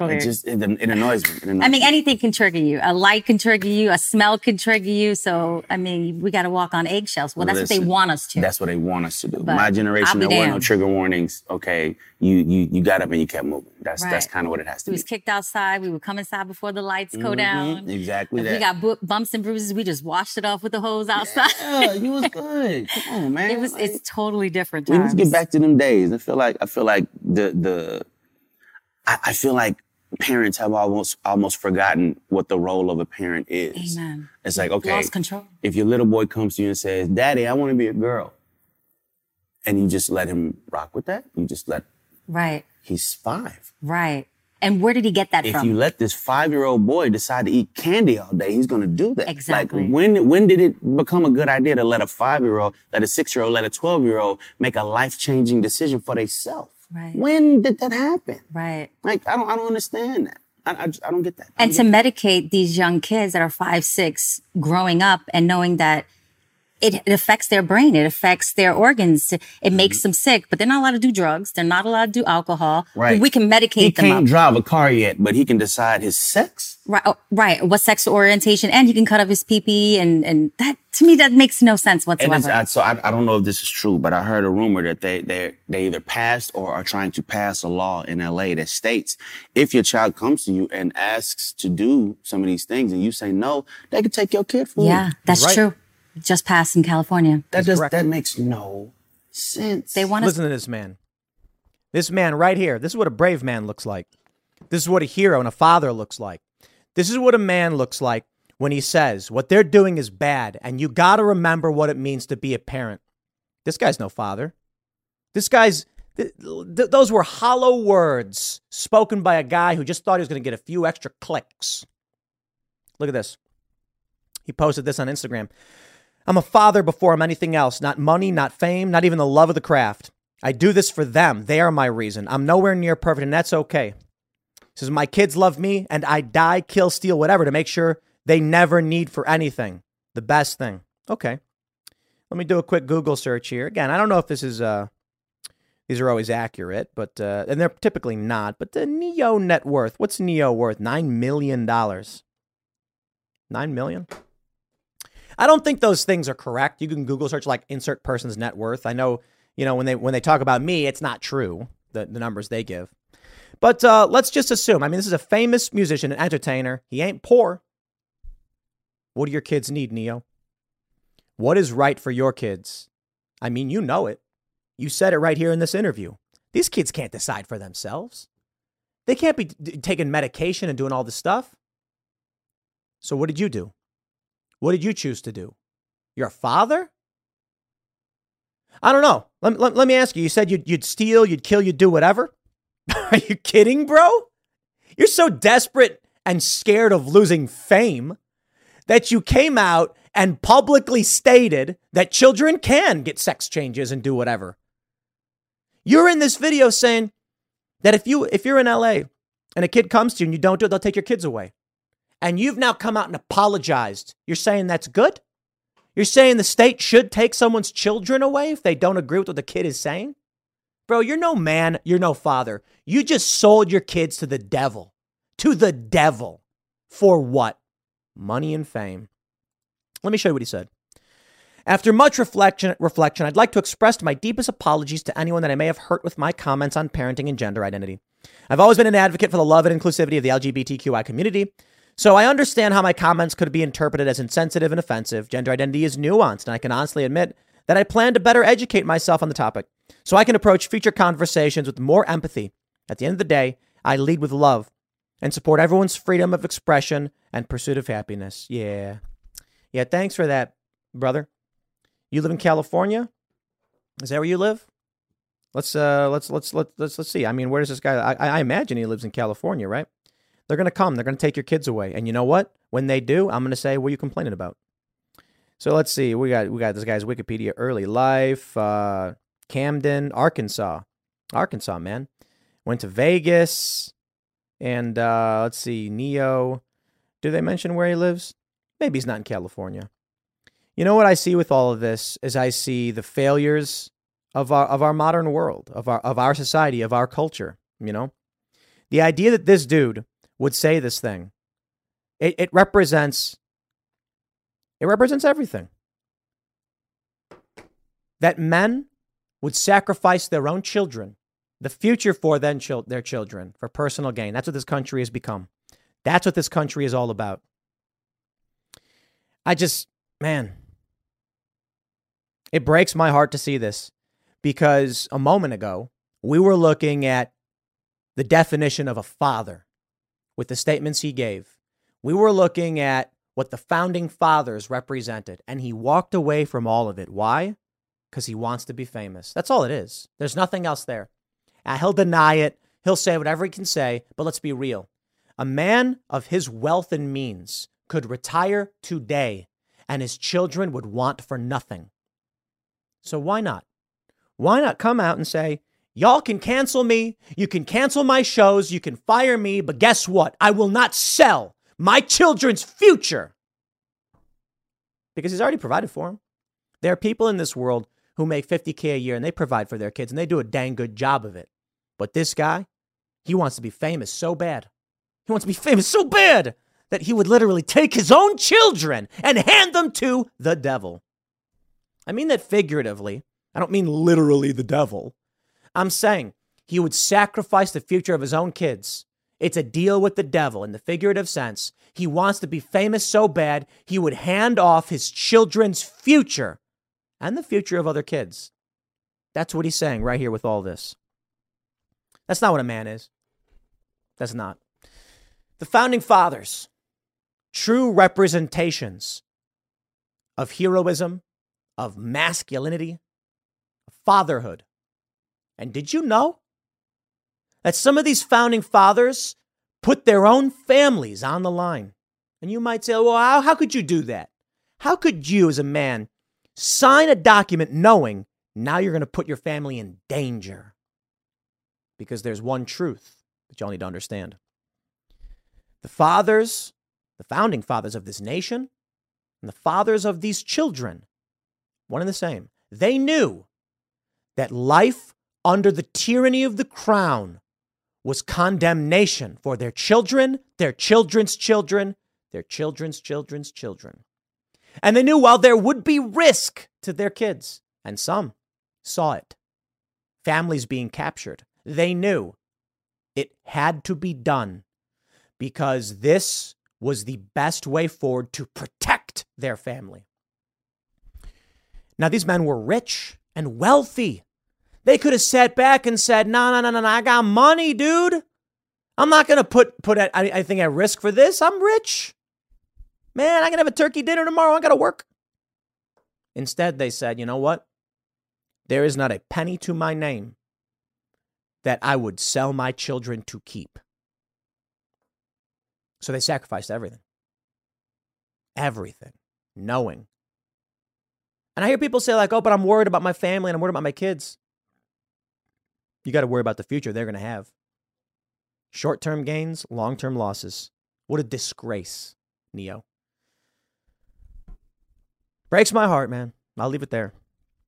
It just it, it annoys me. It annoys I mean, anything can trigger you. A light can trigger you. A smell can trigger you. So, I mean, we got to walk on eggshells. Well, that's what they want us to. That's what they want us to do. But My generation, there were no trigger warnings. Okay, you you you got up and you kept moving. That's that's kind of what it has to be. we be. was kicked outside. We would come inside before the lights go Mhm, down. Exactly If that. we got bu- bumps and bruises, we just washed it off with the hose outside. yeah, you was good. Come on, <laughs> man. it was. Like, It's totally different we need to get back to them days. I feel like I feel like the the I, I feel like parents have almost almost forgotten what the role of a parent is. Amen. It's like okay, if your little boy comes to you and says, "Daddy, I want to be a girl," and you just let him rock with that, you just let Right. he's five. Right. And where did he get that If from? you let this five-year-old boy decide to eat candy all day, he's gonna do that. Exactly. Like when when did it become a good idea to let a five-year-old, let a six-year-old, let a twelve-year-old make a life-changing decision for themselves? Right. When did that happen? right. Like I don't I don't understand that. I I, just, I don't get that. And to get medicate these young kids that are five, six, growing up and knowing that it, it affects their brain, it affects their organs, it Mm-hmm. makes them sick. But they're not allowed to do drugs. They're not allowed to do alcohol. Right. We can medicate he them can't up. drive a car yet, but he can decide his sex. Right, oh, right. What sexual orientation, and he can cut off his pee and and that to me that makes no sense And it's, whatsoever. I, so I, I don't know if this is true, but I heard a rumor that they they they either passed or are trying to pass a law in LA that states if your child comes to you and asks to do some of these things and you say no, they can take your kid from you. yeah, that's right. true. Just passed in California. That does correct. that makes no sense. They want us. Listen to this man. This man right here. This is what a brave man looks like. This is what a hero and a father looks like. This is what a man looks like when he says what they're doing is bad, and you got to remember what it means to be a parent. This guy's no father. This guy's. Th- th- those were hollow words spoken by a guy who just thought he was going to get a few extra clicks. Look at this. He posted this on Instagram. I'm a father before I'm anything else, not money, not fame, not even the love of the craft. I do this for them. They are my reason. I'm nowhere near perfect, and that's okay. He says, My kids love me, and I die, kill, steal, whatever to make sure they never need for anything. The best thing. Okay. Let me do a quick Google search here. Again, I don't know if this is uh these are always accurate, but uh, and they're typically not. But the Ne-Yo net worth, what's Ne-Yo worth? Nine million dollars. Nine million? I don't think those things are correct. You can Google search like insert person's net worth. I know, you know, when they when they talk about me, it's not true, the, the numbers they give. But uh, let's just assume. I mean, this is a famous musician and entertainer. He ain't poor. What do your kids need, Ne-Yo? What is right for your kids? I mean, you know it. You said it right here in this interview. These kids can't decide for themselves. They can't be d- taking medication and doing all this stuff. So, what did you do? What did you choose to do? You're a father? I don't know. Let, let, let me ask you. You said you'd, you'd steal, you'd kill, you'd do whatever. <laughs> Are you kidding, bro? You're so desperate and scared of losing fame that you came out and publicly stated that children can get sex changes and do whatever. You're in this video saying that if you if you're in LA and a kid comes to you and you don't do it, they'll take your kids away. And you've now come out and apologized. You're saying that's good? You're saying the state should take someone's children away if they don't agree with what the kid is saying? Bro, you're no man, you're no father. You just sold your kids to the devil. To the devil. For what? Money and fame. Let me show you what he said. After much reflection, reflection, I'd like to express my deepest apologies to anyone that I may have hurt with my comments on parenting and gender identity. I've always been an advocate for the love and inclusivity of the LGBTQI community, so I understand how my comments could be interpreted as insensitive and offensive. Gender identity is nuanced, and I can honestly admit that I plan to better educate myself on the topic so I can approach future conversations with more empathy. At the end of the day, I lead with love and support everyone's freedom of expression and pursuit of happiness. Yeah. Yeah, thanks for that, brother. You live in California? Is that where you live? Let's uh let's let's let's let's let's see. I mean, where does this guy I, I imagine he lives in California, right? They're gonna come, they're gonna take your kids away. And you know what? When they do, I'm gonna say, what are you complaining about? So let's see. We got we got this guy's Wikipedia early life, uh Camden, Arkansas. Arkansas, man. Went to Vegas. And uh let's see, Ne-Yo. Do they mention where he lives? Maybe he's not in California. You know what I see with all of this is I see the failures of our of our modern world, of our of our society, of our culture, you know? The idea that this dude would say this thing, it, it represents it represents everything. That men would sacrifice their own children, the future for then chil- their children, for personal gain. That's what this country has become. That's what this country is all about. I just, man, it breaks my heart to see this because a moment ago, we were looking at the definition of a father with the statements he gave. We were looking at what the founding fathers represented, and he walked away from all of it. Why? Because he wants to be famous. That's all it is. There's nothing else there. Uh, he'll deny it. He'll say whatever he can say, but let's be real. A man of his wealth and means could retire today, and his children would want for nothing. So why not? Why not come out and say, Y'all can cancel me. You can cancel my shows. You can fire me. But guess what? I will not sell my children's future because he's already provided for them. There are people in this world who make 50K a year and they provide for their kids and they do a dang good job of it. But this guy, he wants to be famous so bad. He wants to be famous so bad that he would literally take his own children and hand them to the devil. I mean that figuratively. I don't mean literally the devil. I'm saying he would sacrifice the future of his own kids. It's a deal with the devil in the figurative sense. He wants to be famous so bad, he would hand off his children's future and the future of other kids. That's what he's saying right here with all this. That's not what a man is. That's not. The founding fathers, true representations of heroism, of masculinity, fatherhood. And did you know that some of these founding fathers put their own families on the line? And you might say, well, how, how could you do that? How could you, as a man, sign a document knowing now you're going to put your family in danger? Because there's one truth that y'all need to understand. The fathers, the founding fathers of this nation, and the fathers of these children, one and the same, they knew that life under the tyranny of the crown was condemnation for their children, their children's children, their children's children's children. And they knew while there would be risk to their kids, and some saw it, families being captured, they knew it had to be done because this was the best way forward to protect their family. Now, these men were rich and wealthy. They could have sat back and said, no, no, no, no, no, I got money, dude. I'm not going to put, put anything at risk for this. I'm rich. Man, I can have a turkey dinner tomorrow. I got to work. Instead, they said, you know what? There is not a penny to my name that I would sell my children to keep. So they sacrificed everything. Everything, knowing. And I hear people say, like, oh, but I'm worried about my family and I'm worried about my kids. You got to worry about the future they're going to have. Short term gains, long term losses. What a disgrace, Ne-Yo. Breaks my heart, man. I'll leave it there.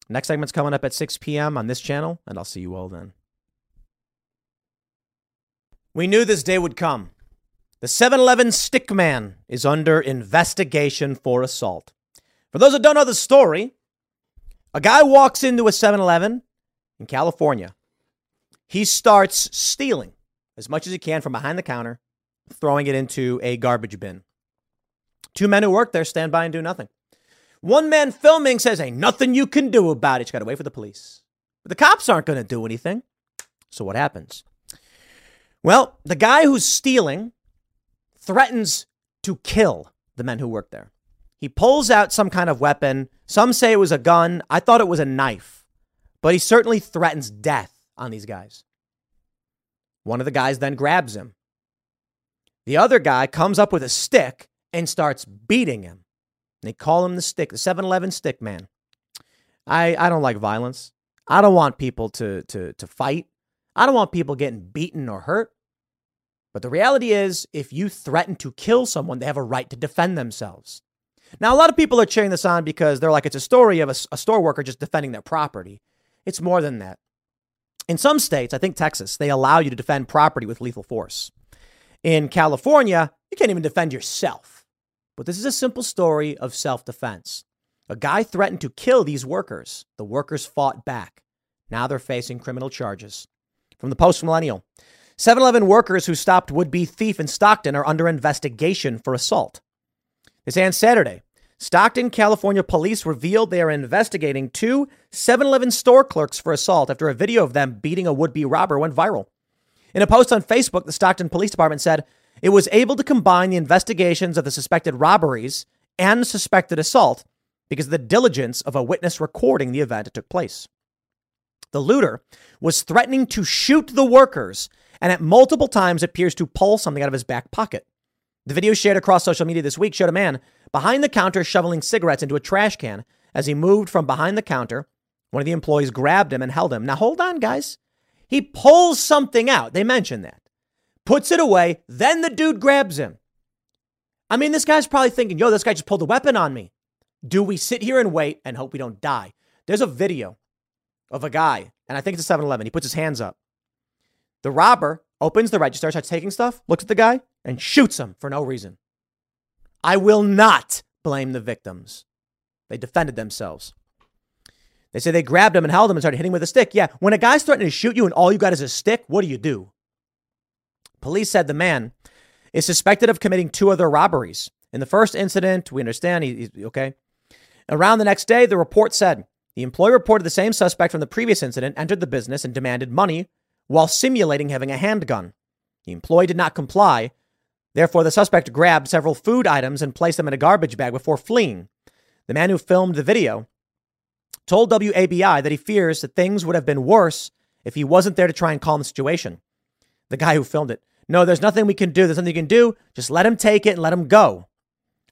Next segment's coming up at 6 p.m. on this channel, and I'll see you all then. We knew this day would come. The 7 Eleven stickman is under investigation for assault. For those that don't know the story, a guy walks into a 7 Eleven in California. He starts stealing as much as he can from behind the counter, throwing it into a garbage bin. Two men who work there stand by and do nothing. One man filming says, Ain't nothing you can do about it. You got to wait for the police. But the cops aren't going to do anything. So what happens? Well, the guy who's stealing threatens to kill the men who work there. He pulls out some kind of weapon. Some say it was a gun. I thought it was a knife. But he certainly threatens death on these guys. One of the guys then grabs him. The other guy comes up with a stick and starts beating him. They call him the stick, the 7 Eleven stick man. I, I don't like violence. I don't want people to, to, to fight. I don't want people getting beaten or hurt. But the reality is, if you threaten to kill someone, they have a right to defend themselves. Now, a lot of people are cheering this on because they're like, it's a story of a, a store worker just defending their property. It's more than that. In some states, I think Texas, they allow you to defend property with lethal force. In California, you can't even defend yourself. But this is a simple story of self defense. A guy threatened to kill these workers. The workers fought back. Now they're facing criminal charges. From the Post Millennial 7 Eleven workers who stopped would be thief in Stockton are under investigation for assault. This on Saturday, Stockton, California police revealed they are investigating two 7 Eleven store clerks for assault after a video of them beating a would be robber went viral. In a post on Facebook, the Stockton Police Department said it was able to combine the investigations of the suspected robberies and suspected assault because of the diligence of a witness recording the event that took place. The looter was threatening to shoot the workers and at multiple times appears to pull something out of his back pocket. The video shared across social media this week showed a man behind the counter shoveling cigarettes into a trash can. As he moved from behind the counter, one of the employees grabbed him and held him. Now, hold on, guys. He pulls something out. They mentioned that. Puts it away. Then the dude grabs him. I mean, this guy's probably thinking, yo, this guy just pulled a weapon on me. Do we sit here and wait and hope we don't die? There's a video of a guy, and I think it's a 7 Eleven. He puts his hands up. The robber opens the register, starts taking stuff, looks at the guy, and shoots him for no reason. I will not blame the victims. They defended themselves. They say they grabbed him and held him and started hitting him with a stick. Yeah, when a guy's threatening to shoot you and all you got is a stick, what do you do? Police said the man is suspected of committing two other robberies. In the first incident, we understand he, he's okay. Around the next day, the report said the employee reported the same suspect from the previous incident entered the business and demanded money while simulating having a handgun. The employee did not comply. Therefore, the suspect grabbed several food items and placed them in a garbage bag before fleeing. The man who filmed the video told WABI that he fears that things would have been worse if he wasn't there to try and calm the situation. The guy who filmed it, no, there's nothing we can do. There's nothing you can do. Just let him take it and let him go.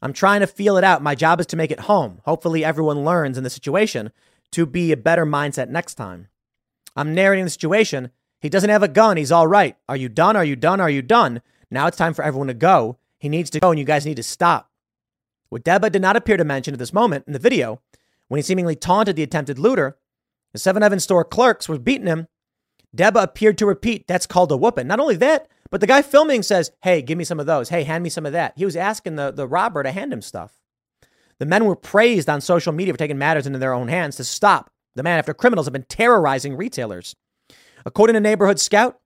I'm trying to feel it out. My job is to make it home. Hopefully, everyone learns in the situation to be a better mindset next time. I'm narrating the situation. He doesn't have a gun. He's all right. Are you done? Are you done? Are you done? Now it's time for everyone to go. He needs to go, and you guys need to stop. What Deba did not appear to mention at this moment in the video, when he seemingly taunted the attempted looter, the 7 Eleven store clerks were beating him. Deba appeared to repeat, That's called a whooping. Not only that, but the guy filming says, Hey, give me some of those. Hey, hand me some of that. He was asking the, the robber to hand him stuff. The men were praised on social media for taking matters into their own hands to stop the man after criminals have been terrorizing retailers. According to Neighborhood Scout,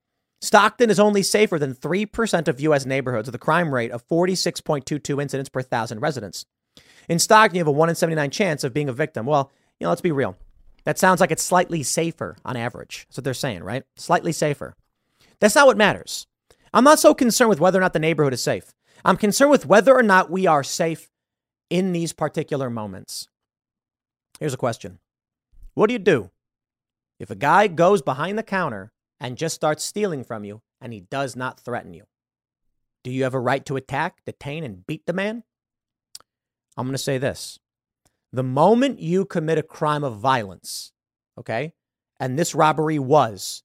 Stockton is only safer than 3% of U.S. neighborhoods with a crime rate of 46.22 incidents per thousand residents. In Stockton, you have a 1 in 79 chance of being a victim. Well, you know, let's be real. That sounds like it's slightly safer on average. That's what they're saying, right? Slightly safer. That's not what matters. I'm not so concerned with whether or not the neighborhood is safe. I'm concerned with whether or not we are safe in these particular moments. Here's a question What do you do if a guy goes behind the counter and just starts stealing from you and he does not threaten you? Do you have a right to attack, detain, and beat the man? I'm going to say this. The moment you commit a crime of violence, okay, and this robbery was,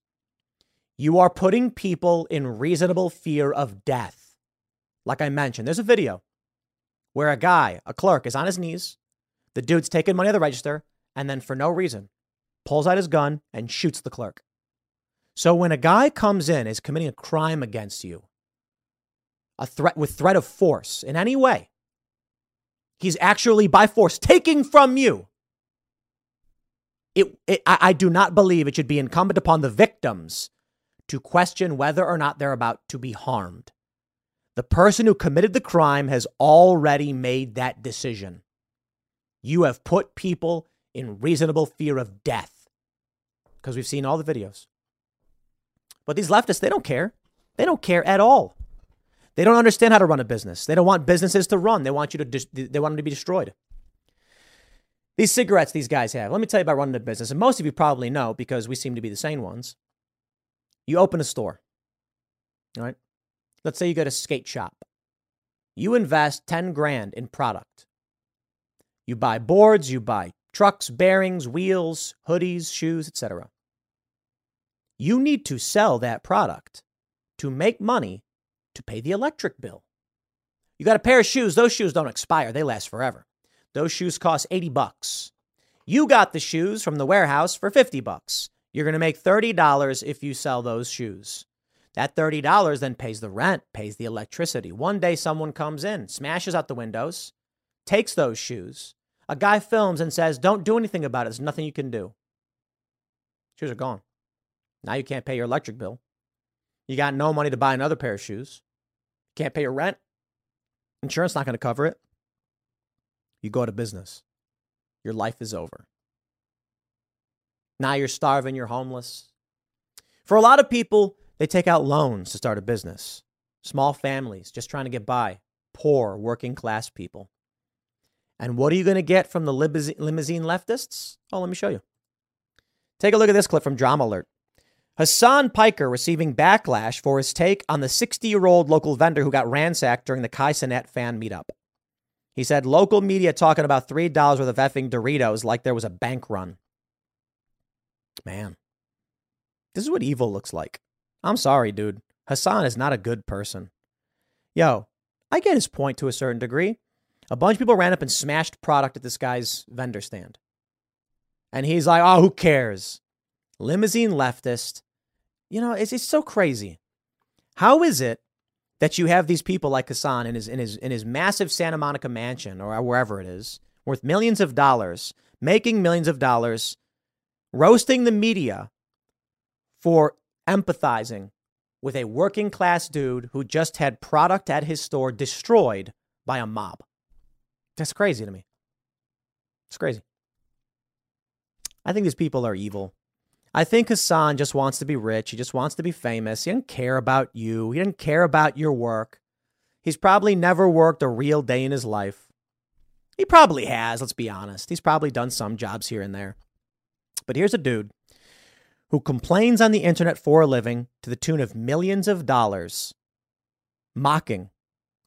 you are putting people in reasonable fear of death. Like I mentioned, there's a video where a guy, a clerk, is on his knees. The dude's taking money of the register and then, for no reason, pulls out his gun and shoots the clerk. So when a guy comes in is committing a crime against you, a threat with threat of force in any way, he's actually by force taking from you. It, it I, I do not believe it should be incumbent upon the victims to question whether or not they're about to be harmed. The person who committed the crime has already made that decision. You have put people in reasonable fear of death because we've seen all the videos. But these leftists, they don't care. They don't care at all. They don't understand how to run a business. They don't want businesses to run. They want you to they want them to be destroyed. These cigarettes these guys have. Let me tell you about running a business. And most of you probably know because we seem to be the sane ones. You open a store. All right? Let's say you go to skate shop. You invest 10 grand in product. You buy boards, you buy trucks, bearings, wheels, hoodies, shoes, etc. You need to sell that product to make money to pay the electric bill. You got a pair of shoes, those shoes don't expire, they last forever. Those shoes cost 80 bucks. You got the shoes from the warehouse for 50 bucks. You're going to make $30 if you sell those shoes. That $30 then pays the rent, pays the electricity. One day someone comes in, smashes out the windows, takes those shoes. A guy films and says, Don't do anything about it. There's nothing you can do. Shoes are gone. Now you can't pay your electric bill. You got no money to buy another pair of shoes. Can't pay your rent. Insurance not going to cover it. You go to business. Your life is over. Now you're starving, you're homeless. For a lot of people, they take out loans to start a business. Small families just trying to get by, poor working class people. And what are you going to get from the limousine leftists? Oh, let me show you. Take a look at this clip from Drama Alert. Hasan Piker receiving backlash for his take on the 60 year old local vendor who got ransacked during the Kai Cenat fan meetup. He said local media talking about $3 worth of effing Doritos like there was a bank run. Man, this is what evil looks like. I'm sorry, dude. Hasan is not a good person. Yo, I get his point to a certain degree. A bunch of people ran up and smashed product at this guy's vendor stand. And he's like, oh, who cares? Limousine leftist you know, it's, it's so crazy. How is it that you have these people like Hasan in his in his in his massive Santa Monica mansion or wherever it is, worth millions of dollars, making millions of dollars, roasting the media for empathizing with a working class dude who just had product at his store destroyed by a mob. That's crazy to me. It's crazy. I think these people are evil. I think Hasan just wants to be rich. He just wants to be famous. He doesn't care about you. He doesn't care about your work. He's probably never worked a real day in his life. He probably has, let's be honest. He's probably done some jobs here and there. But here's a dude who complains on the internet for a living to the tune of millions of dollars, mocking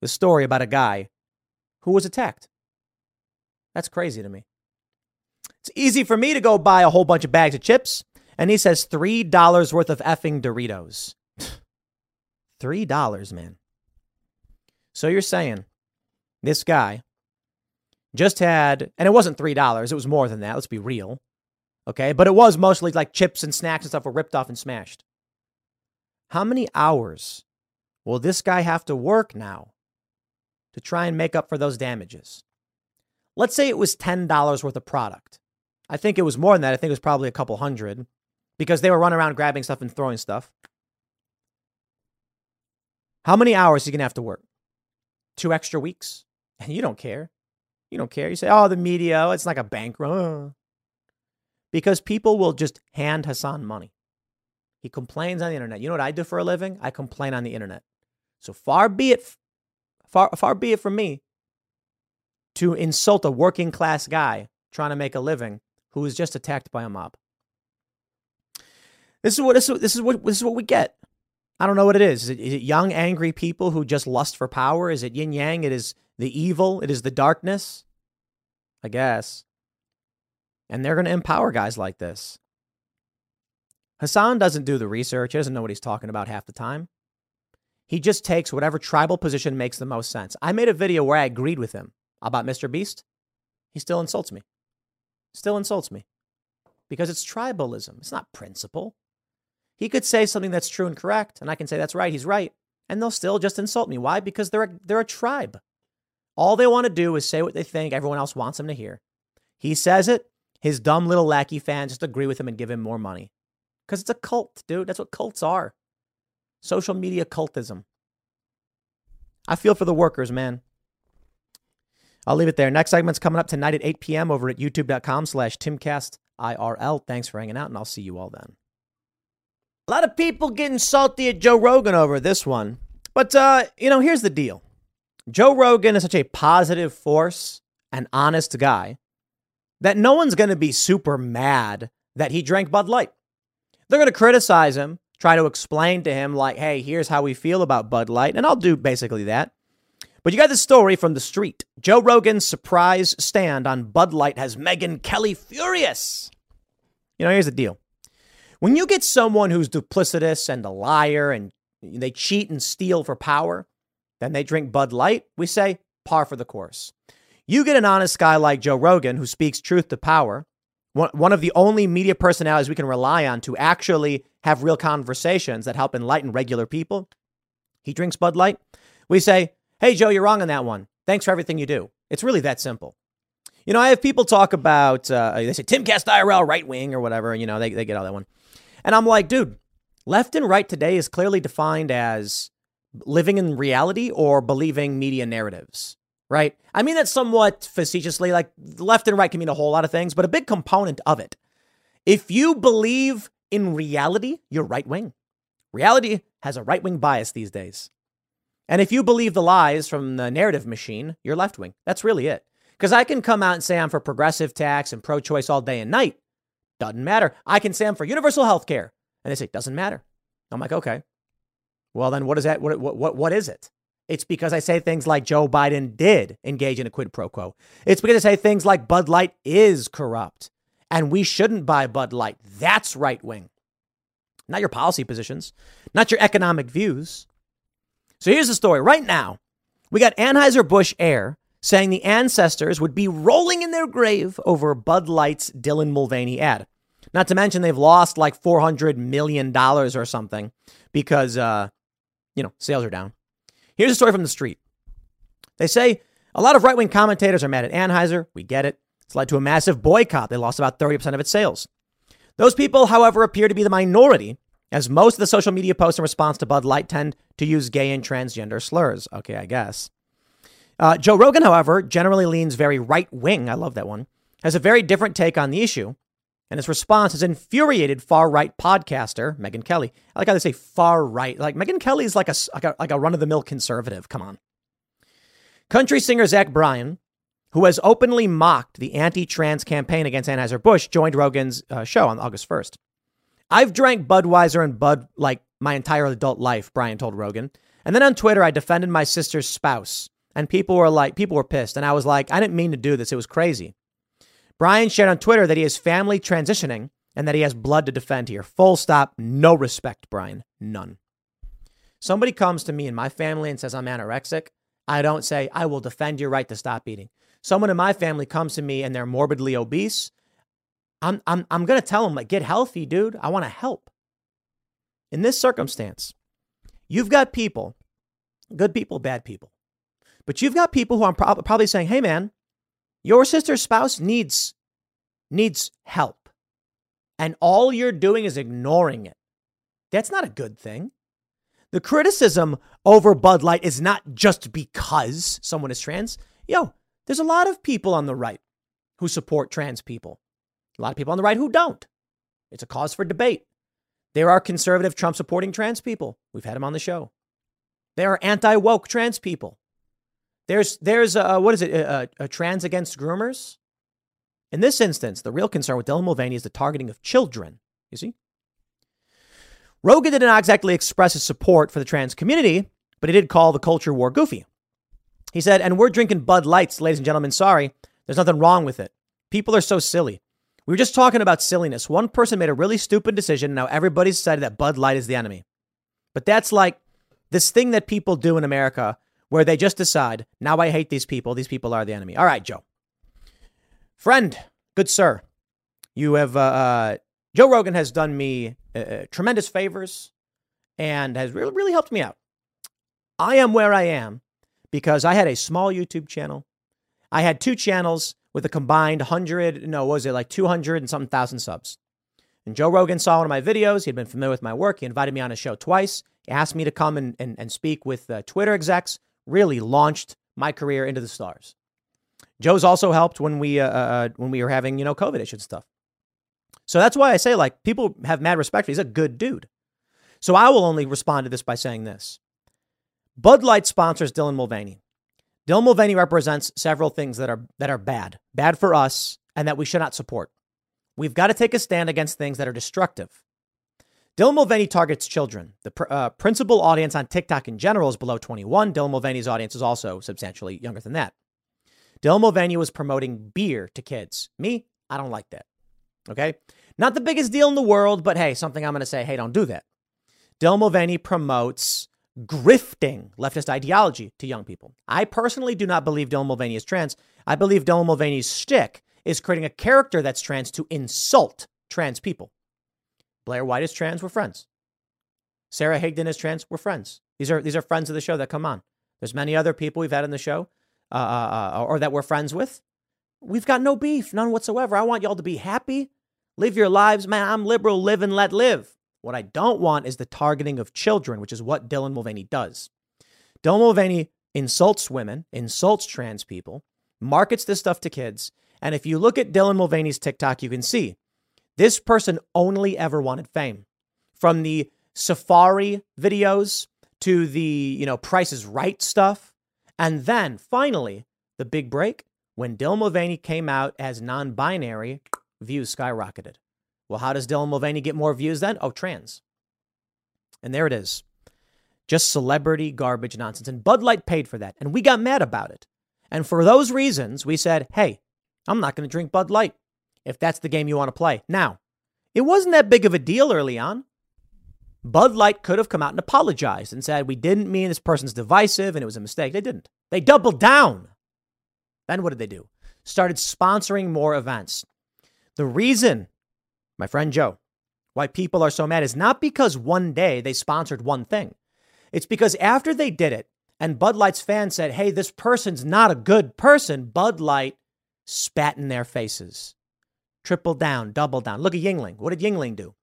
the story about a guy who was attacked. That's crazy to me. It's easy for me to go buy a whole bunch of bags of chips and he says $3 worth of effing Doritos. <sighs> $3, man. So you're saying this guy just had, and it wasn't $3, it was more than that. Let's be real. Okay. But it was mostly like chips and snacks and stuff were ripped off and smashed. How many hours will this guy have to work now to try and make up for those damages? Let's say it was $10 worth of product. I think it was more than that. I think it was probably a couple hundred because they were running around grabbing stuff and throwing stuff. How many hours are you going to have to work? Two extra weeks? And <laughs> you don't care. You don't care. You say, oh, the media, oh, it's like a bank run. <sighs> Because people will just hand Hasan money. He complains on the internet. You know what I do for a living? I complain on the internet. So far be it far far be it from me to insult a working class guy trying to make a living who was just attacked by a mob. This is what this is, this is what this is what we get. I don't know what it is. Is it, is it young, angry people who just lust for power? Is it yin yang? It is the evil. It is the darkness. I guess. And they're going to empower guys like this. Hasan doesn't do the research. He doesn't know what he's talking about half the time. He just takes whatever tribal position makes the most sense. I made a video where I agreed with him about Mr. Beast. He still insults me. Still insults me. Because it's tribalism. It's not principle. He could say something that's true and correct, and I can say that's right, he's right, and they'll still just insult me. Why? Because they're a, they're a tribe. All they want to do is say what they think everyone else wants them to hear. He says it, his dumb little lackey fans just agree with him and give him more money. Because it's a cult, dude. That's what cults are. Social media cultism. I feel for the workers, man. I'll leave it there. Next segment's coming up tonight at 8 p.m. over at youtube.com slash timcastirl. Thanks for hanging out, and I'll see you all then. A lot of people getting salty at Joe Rogan over this one. But, uh, you know, here's the deal Joe Rogan is such a positive force, an honest guy, that no one's going to be super mad that he drank Bud Light. They're going to criticize him, try to explain to him, like, hey, here's how we feel about Bud Light. And I'll do basically that. But you got this story from the street. Joe Rogan's surprise stand on Bud Light has Megyn Kelly furious. You know, here's the deal. When you get someone who's duplicitous and a liar and they cheat and steal for power, then they drink Bud Light, we say par for the course. You get an honest guy like Joe Rogan who speaks truth to power, one of the only media personalities we can rely on to actually have real conversations that help enlighten regular people. He drinks Bud Light. We say, Hey, Joe, you're wrong on that one. Thanks for everything you do. It's really that simple. You know, I have people talk about, uh, they say Timcast IRL right wing or whatever, you know, they, they get all that one. And I'm like, dude, left and right today is clearly defined as living in reality or believing media narratives, right? I mean that somewhat facetiously, like left and right can mean a whole lot of things, but a big component of it. If you believe in reality, you're right wing. Reality has a right wing bias these days. And if you believe the lies from the narrative machine, you're left wing. That's really it. Because I can come out and say I'm for progressive tax and pro choice all day and night. Doesn't matter. I can say I'm for universal health care. And they say, doesn't matter. I'm like, okay. Well, then what is that? What, what, what, what is it? It's because I say things like Joe Biden did engage in a quid pro quo. It's because I say things like Bud Light is corrupt and we shouldn't buy Bud Light. That's right wing. Not your policy positions, not your economic views. So here's the story. Right now, we got Anheuser-Busch heir saying the ancestors would be rolling in their grave over Bud Light's Dylan Mulvaney ad. Not to mention they've lost like $400 million or something because, uh, you know, sales are down. Here's a story from the street. They say a lot of right wing commentators are mad at Anheuser. We get it. It's led to a massive boycott. They lost about 30% of its sales. Those people, however, appear to be the minority as most of the social media posts in response to Bud Light tend to use gay and transgender slurs. Okay, I guess. Uh, Joe Rogan, however, generally leans very right wing. I love that one. Has a very different take on the issue. And his response has infuriated far right podcaster Megyn Kelly. I like how they say far right. Like Megyn Kelly is like a, like a, like a run of the mill conservative. Come on. Country singer Zach Bryan, who has openly mocked the anti trans campaign against Anheuser-Busch, joined Rogan's uh, show on August 1st. I've drank Budweiser and Bud like my entire adult life, Bryan told Rogan. And then on Twitter, I defended my sister's spouse. And people were like, people were pissed. And I was like, I didn't mean to do this. It was crazy. Bryan shared on Twitter that he is family transitioning and that he has blood to defend here. Full stop. No respect, Bryan. None. Somebody comes to me in my family and says I'm anorexic. I don't say, I will defend your right to stop eating. Someone in my family comes to me and they're morbidly obese. I'm I'm I'm gonna tell them like get healthy, dude. I want to help. In this circumstance, you've got people, good people, bad people, but you've got people who I'm probably saying, "Hey, man, your sister's spouse needs needs help, and all you're doing is ignoring it. That's not a good thing." The criticism over Bud Light is not just because someone is trans. Yo, there's a lot of people on the right who support trans people. A lot of people on the right who don't. It's a cause for debate. There are conservative Trump supporting trans people. We've had them on the show. There are anti woke trans people. There's, there's a, what is it, a, a, trans against groomers? In this instance, the real concern with Dylan Mulvaney is the targeting of children. You see? Rogan did not exactly express his support for the trans community, but he did call the culture war goofy. He said, and we're drinking Bud Lights, ladies and gentlemen. Sorry, there's nothing wrong with it. People are so silly. We were just talking about silliness. One person made a really stupid decision. Now everybody's decided that Bud Light is the enemy. But that's like this thing that people do in America where they just decide, now I hate these people. These people are the enemy. All right, Joe. Friend, good sir, you have, uh, uh, Joe Rogan has done me uh, uh tremendous favors and has really, really helped me out. I am where I am because I had a small YouTube channel. I had two channels with a combined 100, no, was it like 200 and something thousand subs. And Joe Rogan saw one of my videos. He had been familiar with my work. He invited me on his show twice. He asked me to come and, and, and speak with uh, Twitter execs. Really launched my career into the stars. Joe's also helped when we uh, uh, uh when we were having you know COVID issues and stuff. So that's why I say like people have mad respect for. He's a good dude. So I will only respond to this by saying this: Bud Light sponsors Dylan Mulvaney. Dylan Mulvaney represents several things that are that are bad, bad for us, and that we should not support. We've got to take a stand against things that are destructive. Dylan Mulvaney targets children. The pr- uh, principal audience on TikTok in general is below 21. Dylan Mulvaney's audience is also substantially younger than that. Dylan Mulvaney was promoting beer to kids. Me, I don't like that. Okay? Not the biggest deal in the world, but hey, something I'm going to say, hey, don't do that. Dylan Mulvaney promotes grifting leftist ideology to young people. I personally do not believe Dylan Mulvaney is trans. I believe Dylan Mulvaney's shtick is creating a character that's trans to insult trans people. Blair White is trans, we're friends. Sarah Higdon is trans, we're friends. These are these are friends of the show that come on. There's many other people we've had in the show, uh, uh, uh, or that we're friends with. We've got no beef, none whatsoever. I want y'all to be happy, live your lives, man. I'm liberal, live and let live. What I don't want is the targeting of children, which is what Dylan Mulvaney does. Dylan Mulvaney insults women, insults trans people, markets this stuff to kids. And if you look at Dylan Mulvaney's TikTok, you can see this person only ever wanted fame. From the safari videos to the, you know, Price is Right stuff. And then finally, the big break when Dylan Mulvaney came out as non binary, views skyrocketed. Well, how does Dylan Mulvaney get more views then? Oh, trans. And there it is. Just celebrity garbage nonsense. And Bud Light paid for that. And we got mad about it. And for those reasons, we said, hey, I'm not going to drink Bud Light if that's the game you want to play. Now, it wasn't that big of a deal early on. Bud Light could have come out and apologized and said, we didn't mean this person's divisive and it was a mistake. They didn't. They doubled down. Then what did they do? Started sponsoring more events. The reason my friend Joe, why people are so mad is not because one day they sponsored one thing. It's because after they did it and Bud Light's fans said, hey, this person's not a good person, Bud Light spat in their faces. Triple down, double down. Look at Yuengling. What did Yuengling do?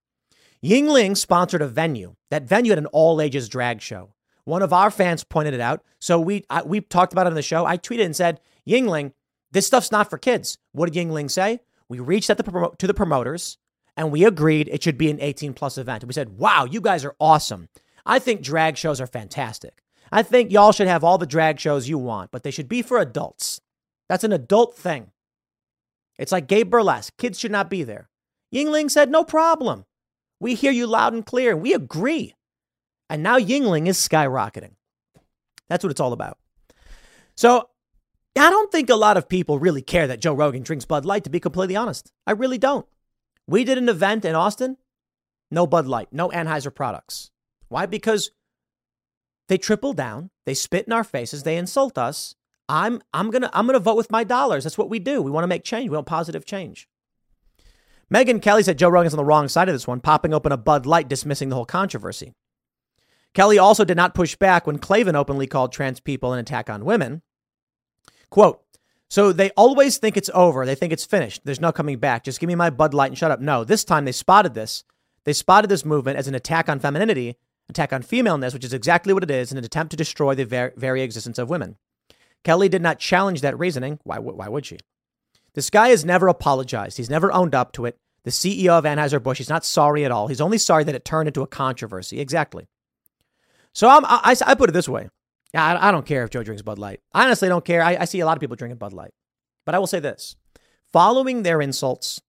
Yuengling sponsored a venue. That venue had an all ages drag show. One of our fans pointed it out. So we I, we talked about it on the show. I tweeted and said, Yuengling, this stuff's not for kids. What did Yuengling say? We reached out the, to the promoters and we agreed it should be an 18 plus event. We said, wow, you guys are awesome. I think drag shows are fantastic. I think y'all should have all the drag shows you want, but they should be for adults. That's an adult thing. It's like gay burlesque. Kids should not be there. Yuengling said, no problem. We hear you loud and clear, and we agree. And now Yuengling is skyrocketing. That's what it's all about. So I don't think a lot of people really care that Joe Rogan drinks Bud Light, to be completely honest. I really don't. We did an event in Austin, no Bud Light, no Anheuser products. Why? Because they triple down, they spit in our faces, they insult us. I'm I'm gonna I'm gonna vote with my dollars. That's what we do. We want to make change. We want positive change. Megyn Kelly said Joe Rogan's on the wrong side of this one, popping open a Bud Light, dismissing the whole controversy. Kelly also did not push back when Klavan openly called trans people an attack on women. Quote, so they always think it's over. They think it's finished. There's no coming back. Just give me my Bud Light and shut up. No, this time they spotted this. They spotted this movement as an attack on femininity, attack on femaleness, which is exactly what it is, in an attempt to destroy the ver- very existence of women. Kelly did not challenge that reasoning. Why, why would she? This guy has never apologized. He's never owned up to it. The CEO of Anheuser-Busch, he's not sorry at all. He's only sorry that it turned into a controversy. Exactly. So I'm, I, I put it this way. I, I don't care if Joe drinks Bud Light. I honestly don't care. I, I see a lot of people drinking Bud Light. But I will say this following their insults,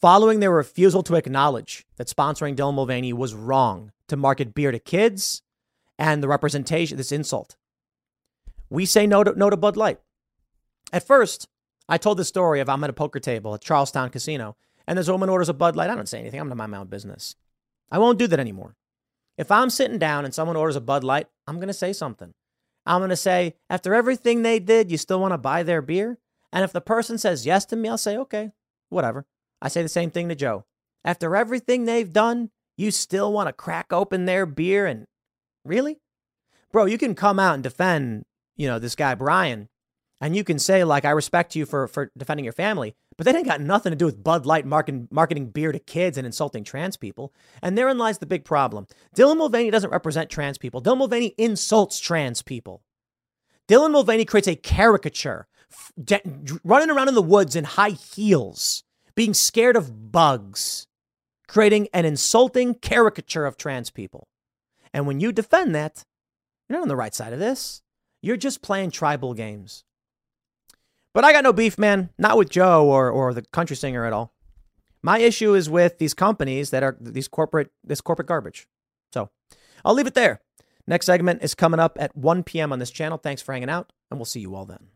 following their refusal to acknowledge that sponsoring Dylan Mulvaney was wrong to market beer to kids and the representation, this insult, we say no to, no to Bud Light. At first, I told the story of I'm at a poker table at Charlestown Casino and this woman orders a Bud Light. I don't say anything. I'm going to mind my own business. I won't do that anymore. If I'm sitting down and someone orders a Bud Light, I'm going to say something. I'm going to say, after everything they did, you still want to buy their beer? And if the person says yes to me, I'll say, okay, whatever. I say the same thing to Joe. After everything they've done, you still want to crack open their beer and really? Bro, you can come out and defend, you know, this guy Bryan And you can say, like, I respect you for, for defending your family, but that ain't got nothing to do with Bud Light marketing, marketing beer to kids and insulting trans people. And therein lies the big problem. Dylan Mulvaney doesn't represent trans people. Dylan Mulvaney insults trans people. Dylan Mulvaney creates a caricature, f- running around in the woods in high heels, being scared of bugs, creating an insulting caricature of trans people. And when you defend that, you're not on the right side of this. You're just playing tribal games. But I got no beef, man. Not with Joe or or the country singer at all. My issue is with these companies that are these corporate this corporate garbage. So I'll leave it there. Next segment is coming up at 1 p.m. on this channel. Thanks for hanging out, and we'll see you all then.